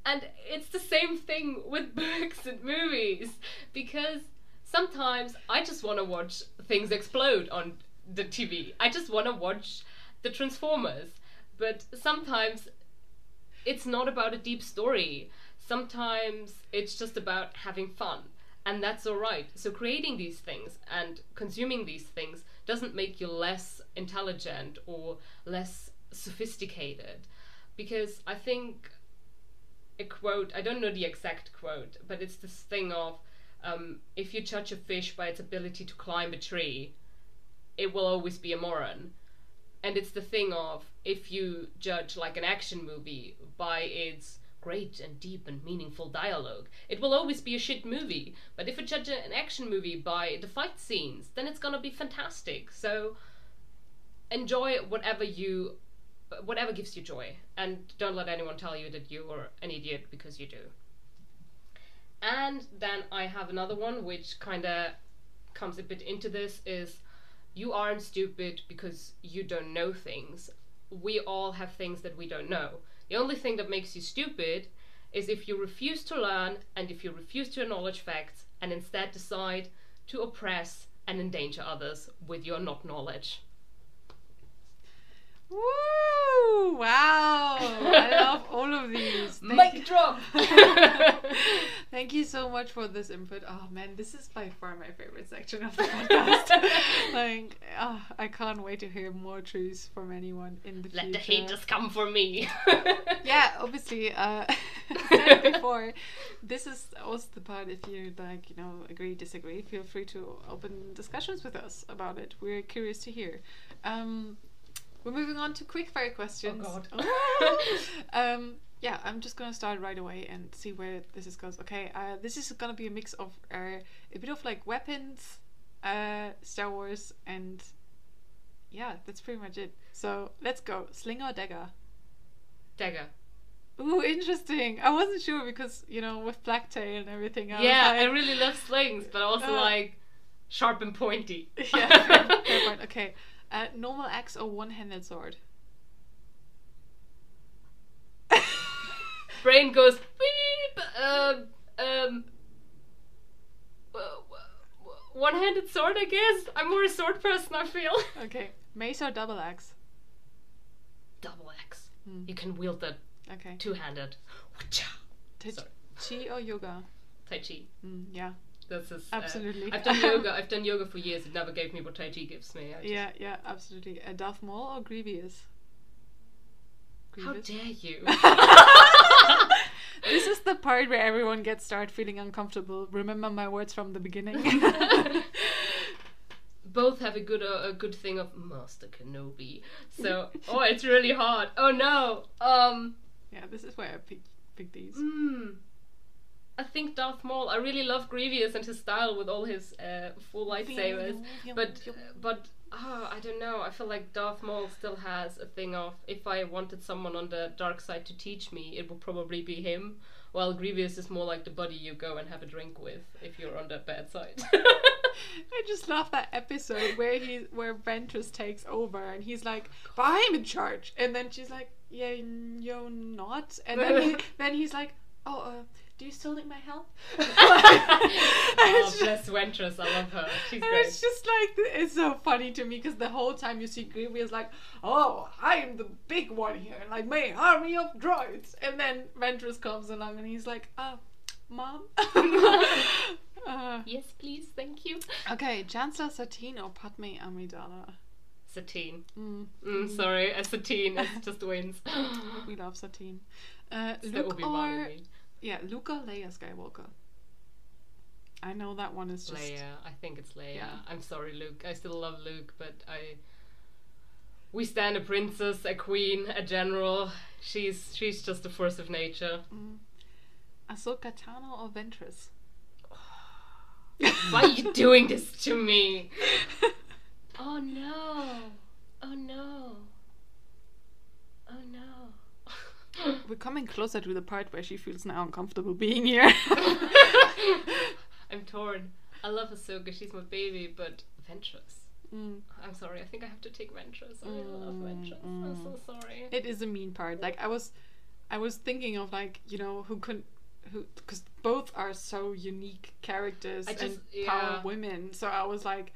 And it's the same thing with books and movies because sometimes I just want to watch things explode on the TV. I just want to watch the Transformers. But sometimes it's not about a deep story. Sometimes it's just about having fun. And that's alright. So, creating these things and consuming these things doesn't make you less intelligent or less sophisticated. Because I think a quote, I don't know the exact quote, but it's this thing of um, if you judge a fish by its ability to climb a tree, it will always be a moron. And it's the thing of if you judge like an action movie by its great and deep and meaningful dialogue, it will always be a shit movie. But if you judge an action movie by the fight scenes, then it's gonna be fantastic. So enjoy whatever you whatever gives you joy. And don't let anyone tell you that you're an idiot because you do. And then i have another one which kind of comes a bit into this is you aren't stupid because you don't know things. We all have things that we don't know. The only thing that makes you stupid is if you refuse to learn and if you refuse to acknowledge facts and instead decide to oppress and endanger others with your not knowledge Woo! Wow! I love all of these. Thank Mic you. drop. Thank you so much for this input. Oh man, this is by far my favorite section of the podcast. like, oh, I can't wait to hear more truths from anyone in the Let future. the haters come for me. yeah, obviously, uh, said before, this is also the part if you like, you know, agree, disagree, feel free to open discussions with us about it. We're curious to hear. Um, we're moving on to quick fire questions. Oh god. um, yeah, I'm just gonna start right away and see where this is goes. Okay, uh, this is gonna be a mix of uh, a bit of like weapons, uh, Star Wars, and yeah, that's pretty much it. So let's go. Sling or dagger? Dagger. Ooh, interesting. I wasn't sure because you know with blacktail and everything. I yeah, was I really love slings, but also Uh. like sharp and pointy. yeah, fair, fair point. Okay, uh, normal axe or one-handed sword? Brain goes beep. Um, um. One-handed sword, I guess. I'm more a sword person. I feel. okay, mace or double axe? Double axe. Hmm. You can wield that Okay, two-handed. tai chi or yoga? Tai Chi. Mm, yeah, This is uh, Absolutely. I've done yoga. I've done yoga for years. It never gave me what Tai Chi gives me. Just- yeah, yeah, absolutely. A Darth Maul or Grievous? How dare you? this is the part where everyone gets start feeling uncomfortable. Remember my words from the beginning. Both have a good uh, a good thing of Master Kenobi. So oh, it's really hard. Oh no. Um. yeah, this is why I pick pick these. Hmm. I think Darth Maul. I really love Grievous and his style with all his uh, full lightsabers. But but ah, I don't know. I feel like Darth Maul still has a thing of if I wanted someone on the dark side to teach me, it would probably be him. While Grievous is more like the buddy you go and have a drink with if you're on the bad side. I just love that episode where he where Ventress takes over and he's like, "But I'm in charge," and then she's like, "Yeah, you're not," and then he, then he's like, "Oh, uh, do you still need my help?" oh, It's bless Ventress. I love her. She's great. it's just like it's so funny to me because the whole time you see Grievous is like, oh, I am the big one here, like my army of droids, and then Ventress comes along and he's like, oh, mom. uh, Yes, please. Thank you. okay, Chancellor Satine or Padme Amidala. Satine. Mm, Mm, sorry, a Satine it just wins. we love Satine. Uh, the Luke or. Yeah, Luca, Leia Skywalker. I know that one is just Leia. I think it's Leia. Yeah. I'm sorry, Luke. I still love Luke, but I. We stand a princess, a queen, a general. She's she's just a force of nature. mm. Ahsoka Tano or Ventress. Why are you doing this to me? Oh no! Oh no! Oh no! We're coming closer to the part where she feels now uncomfortable being here. I'm torn. I love Ahsoka. She's my baby, but Ventress. Mm. I'm sorry. I think I have to take Ventress. I really love Mm, Ventress. I'm so sorry. It is a mean part. Like I was, I was thinking of like you know who could, who because both are so unique characters I and just- power yeah. women. So I was like,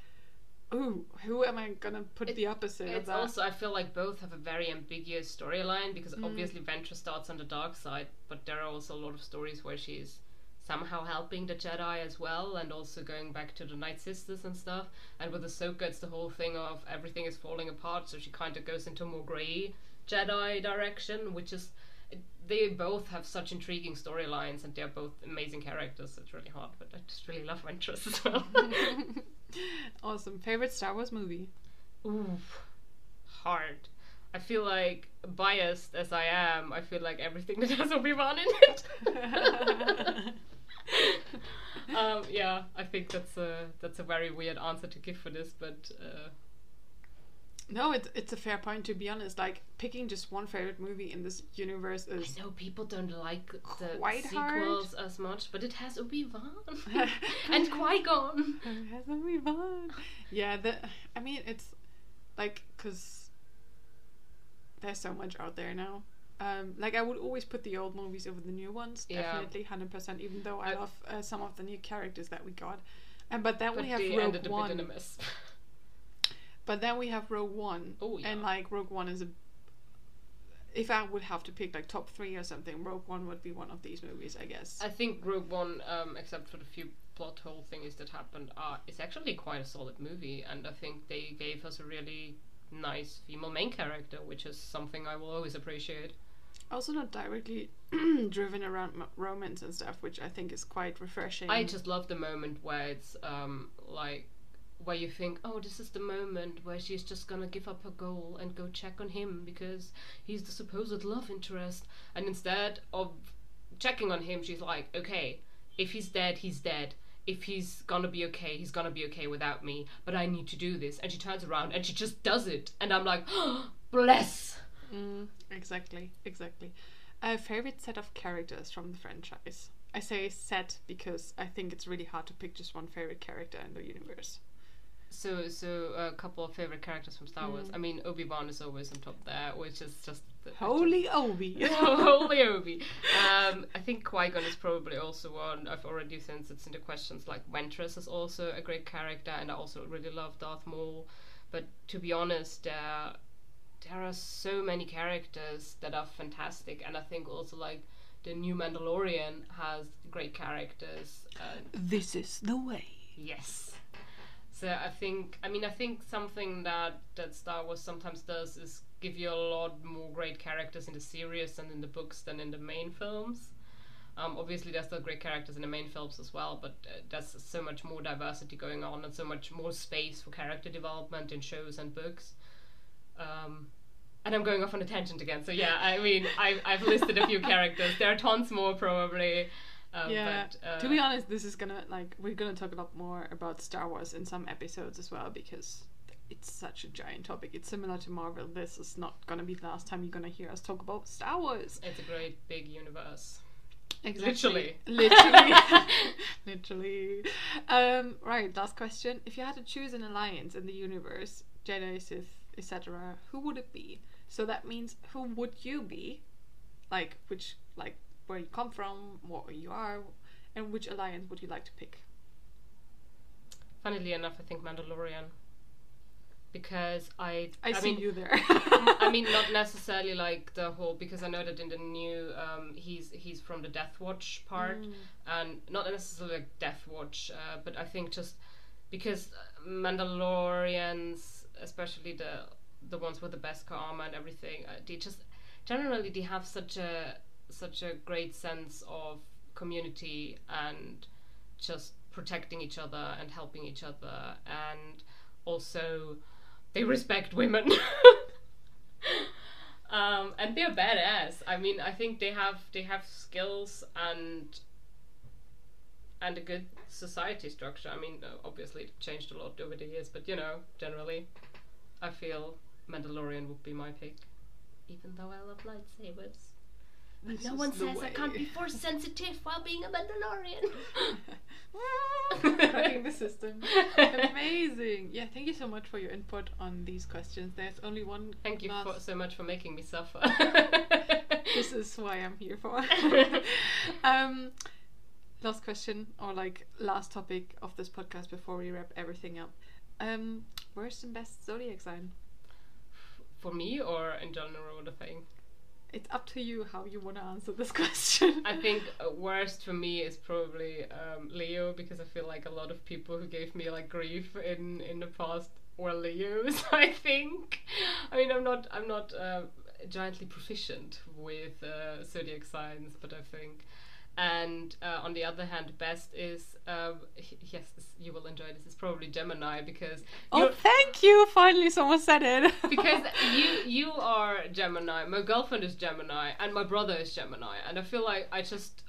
ooh, who am I gonna put It- the opposite of It's that? also I feel like both have a very ambiguous storyline because Mm. obviously Ventress starts on the dark side, but there are also a lot of stories where she's somehow helping the Jedi as well, and also going back to the Night Sisters and stuff. And with Ahsoka, it's the whole thing of everything is falling apart, so she kind of goes into a more grey Jedi direction, which is. They both have such intriguing storylines, and they're both amazing characters. It's really hard, but I just really love Ventress as well. awesome. Favorite Star Wars movie? Ooh, hard. I feel like biased as I am. I feel like everything that has Obi Wan in it. um, yeah, I think that's a that's a very weird answer to give for this, but uh, no, it's it's a fair point to be honest. Like picking just one favorite movie in this universe is I know people don't like the Quite hard. sequels as much, but it has Obi Wan and Qui Gon. It hasn't we fun? Yeah, the I mean it's like because there's so much out there now. Um, like I would always put the old movies over the new ones, Yeah. definitely hundred percent. Even though I, I- love uh, some of the new characters that we got, and but then But we have Rogue ended a bit in a One. But then we have Rogue One, Oh, yeah. and like Rogue One is a if I would have to pick like top three or something, Rogue One would be one of these movies, I guess. I think Rogue One, um, except for the few plot hole things that happened, uh, is actually quite a solid movie, and I think they gave us a really nice female main character, which is something I will always appreciate. also not directly driven around m- romance and stuff, which I think is quite refreshing. I just love the moment where it's um, like where you think, oh, this is the moment where she's just gonna give up her goal and go check on him because he's the supposed love interest, and instead of checking on him, she's like, okay, if he's dead, he's dead. If he's gonna be okay, he's gonna be okay without me. But I need to do this, and she turns around and she just does it, and I'm like, oh, bless. Mm, exactly, exactly. A favorite set of characters from the franchise. I say set because I think it's really hard to pick just one favorite character in the universe. So, so a couple of favorite characters from Star Wars. I mean, Obi Wan is always on top there, which is just the, Holy Obi! Holy Obi. Um, I think Qui Gon is probably also one. I've already since it's in the questions. Like Ventress is also a great character, and I also really love Darth Maul. But to be honest, there there are so many characters that are fantastic, and I think also like the new Mandalorian has great characters. And this is the way. Yes. I think, I mean, I think something that that Star Wars sometimes does is give you a lot more great characters in the series and in the books than in the main films. Um, obviously, there's still great characters in the main films as well, but uh, there's so much more diversity going on and so much more space for character development in shows and books. Um, and I'm going off on a tangent again. So yeah, I mean, I've, I've listed a few characters. There are tons more probably. Um, yeah. But, uh, to be honest, this is gonna like we're gonna talk a lot more about Star Wars in some episodes as well because it's such a giant topic. It's similar to Marvel. This is not gonna be the last time you're gonna hear us talk about Star Wars. it's a great big universe. Exactly. Literally. Literally. Literally. Um, right, last question. If you had to choose an alliance in the universe, Jedi, Sith, etc., who would it be? So that means who would you be? Like which like where you come from, what you are, and which alliance would you like to pick? Funnily enough, I think Mandalorian. Because I, I, see mean, you there. I mean, not necessarily like the whole because I know that in the new, um, he's he's from the Death Watch part, Mm. and not necessarily like Death Watch, uh, but I think just because Mandalorians, especially the the ones with the Beskar armor and everything, uh, they just generally they have such a such a great sense of community and just protecting each other and helping each other. And also they respect women. Um, and they're badass. I mean i think they have they have skills and and a good society structure. I mean obviously it changed a lot over the years but you know generally i feel mandalorian would be my pick. Even though i love lightsabers This no one says I can't be force sensitive while being a Mandalorian. Cracking the system. Amazing. Yeah, thank you so much for your input on these questions. There's only one. Thank you for, so much for making me suffer. This is why I'm here for. um, last question, or like last topic of this podcast before we wrap everything up. Um, where's the best zodiac sign? for me or in general the thing. It's up to you how you want to answer this question. I think uh, worst for me is probably um, Leo because I feel like a lot of people who gave me like grief in in the past were Leos. I think. I mean, I'm not I'm not uh, giantly proficient with uh, zodiac signs, but I think. And uh, on the other hand, best is um, h- yes, this, you will enjoy this. Is probably Gemini because oh, thank you! Finally, someone said it. because you you are Gemini, my girlfriend is Gemini, and my brother is Gemini, and I feel like I just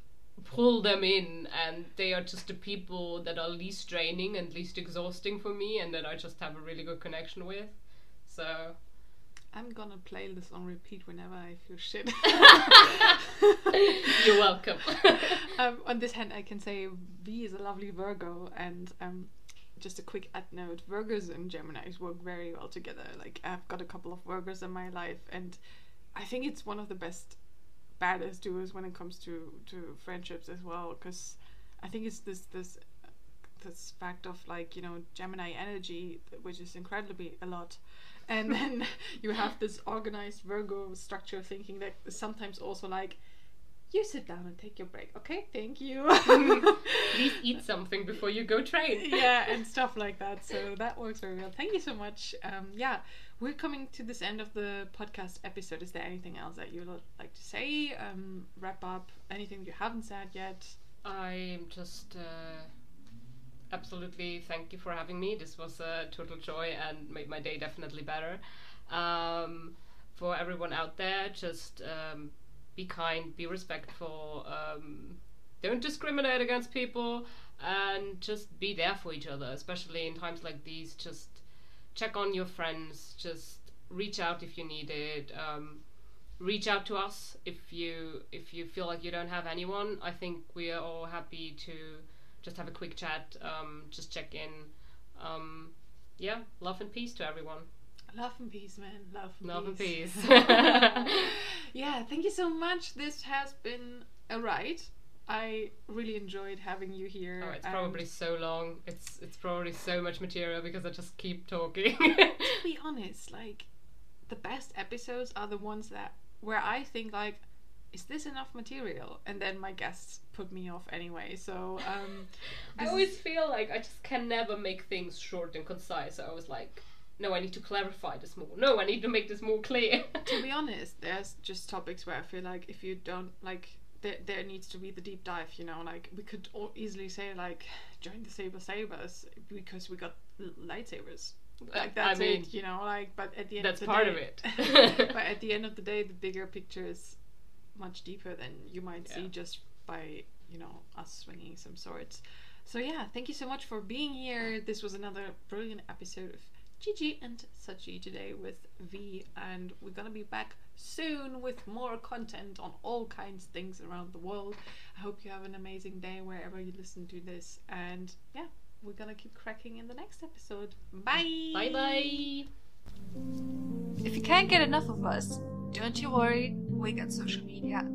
pull them in, and they are just the people that are least draining and least exhausting for me, and that I just have a really good connection with. So I'm gonna play this on repeat whenever I feel shit. you're welcome. um, on this hand, I can say V is a lovely Virgo, and um, just a quick add note: Virgos and Gemini's work very well together. Like I've got a couple of Virgos in my life, and I think it's one of the best badass duos when it comes to to friendships as well. Because I think it's this this this fact of like you know Gemini energy, which is incredibly a lot, and then you have this organized Virgo structure of thinking that is sometimes also like, you sit down and take your break, okay? Thank you. Please eat something before you go train. yeah, and stuff like that. So that works very well. Thank you so much. Um, yeah, we're coming to this end of the podcast episode. Is there anything else that you'd like to say? Um, wrap up anything you haven't said yet? I'm just uh, absolutely thank you for having me. This was a total joy and made my day definitely better. Um, for everyone out there, just um, be kind, be respectful, um, don't discriminate against people, and just be there for each other, especially in times like these. Just check on your friends, just reach out if you need it. Um, reach out to us if you if you feel like you don't have anyone. I think we are all happy to just have a quick chat, um, just check in. Um, yeah, love and peace to everyone. Love and peace, man. Love and Love peace. and peace. yeah, thank you so much. This has been a ride. I really enjoyed having you here. Oh, it's probably so long. It's it's probably so much material because I just keep talking. to be honest, like the best episodes are the ones that where I think like, is this enough material? And then my guests put me off anyway. So um, I always feel like I just can never make things short and concise. I was like, no, I need to clarify this more. No, I need to make this more clear. to be honest, there's just topics where I feel like if you don't like, there, there needs to be the deep dive. You know, like we could all easily say like, join the Saber Sabers because we got lightsabers. Like that's I mean, it. You know, like but at the end that's of the part day, of it. but at the end of the day, the bigger picture is much deeper than you might see just by you know us swinging some swords. So yeah, thank you so much for being here. This was another brilliant episode of Gigi and Sachi today with V, and we're gonna be back soon with more content on all kinds of things around the world. I hope you have an amazing day wherever you listen to this, and yeah, we're gonna keep cracking in the next episode. Bye. bye bye. If you can't get enough of us, don't you worry, we got social media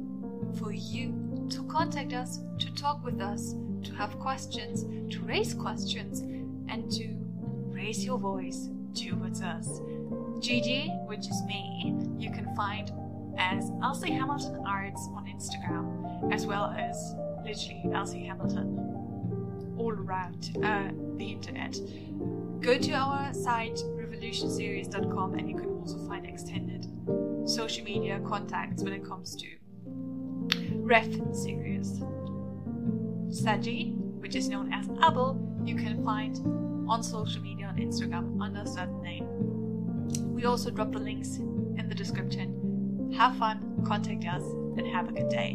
for you to contact us, to talk with us, to have questions, to raise questions, and to raise your voice towards us. Gigi, which is me, you can find as Elsie Hamilton Arts on Instagram, as well as literally Elsie Hamilton all around uh, the internet. Go to our site revolutionseries.com and you can also find extended social media contacts when it comes to ref series. Saji, which is known as Abel, you can find on social media on Instagram under a certain name. We also drop the links in the description. Have fun, contact us, and have a good day.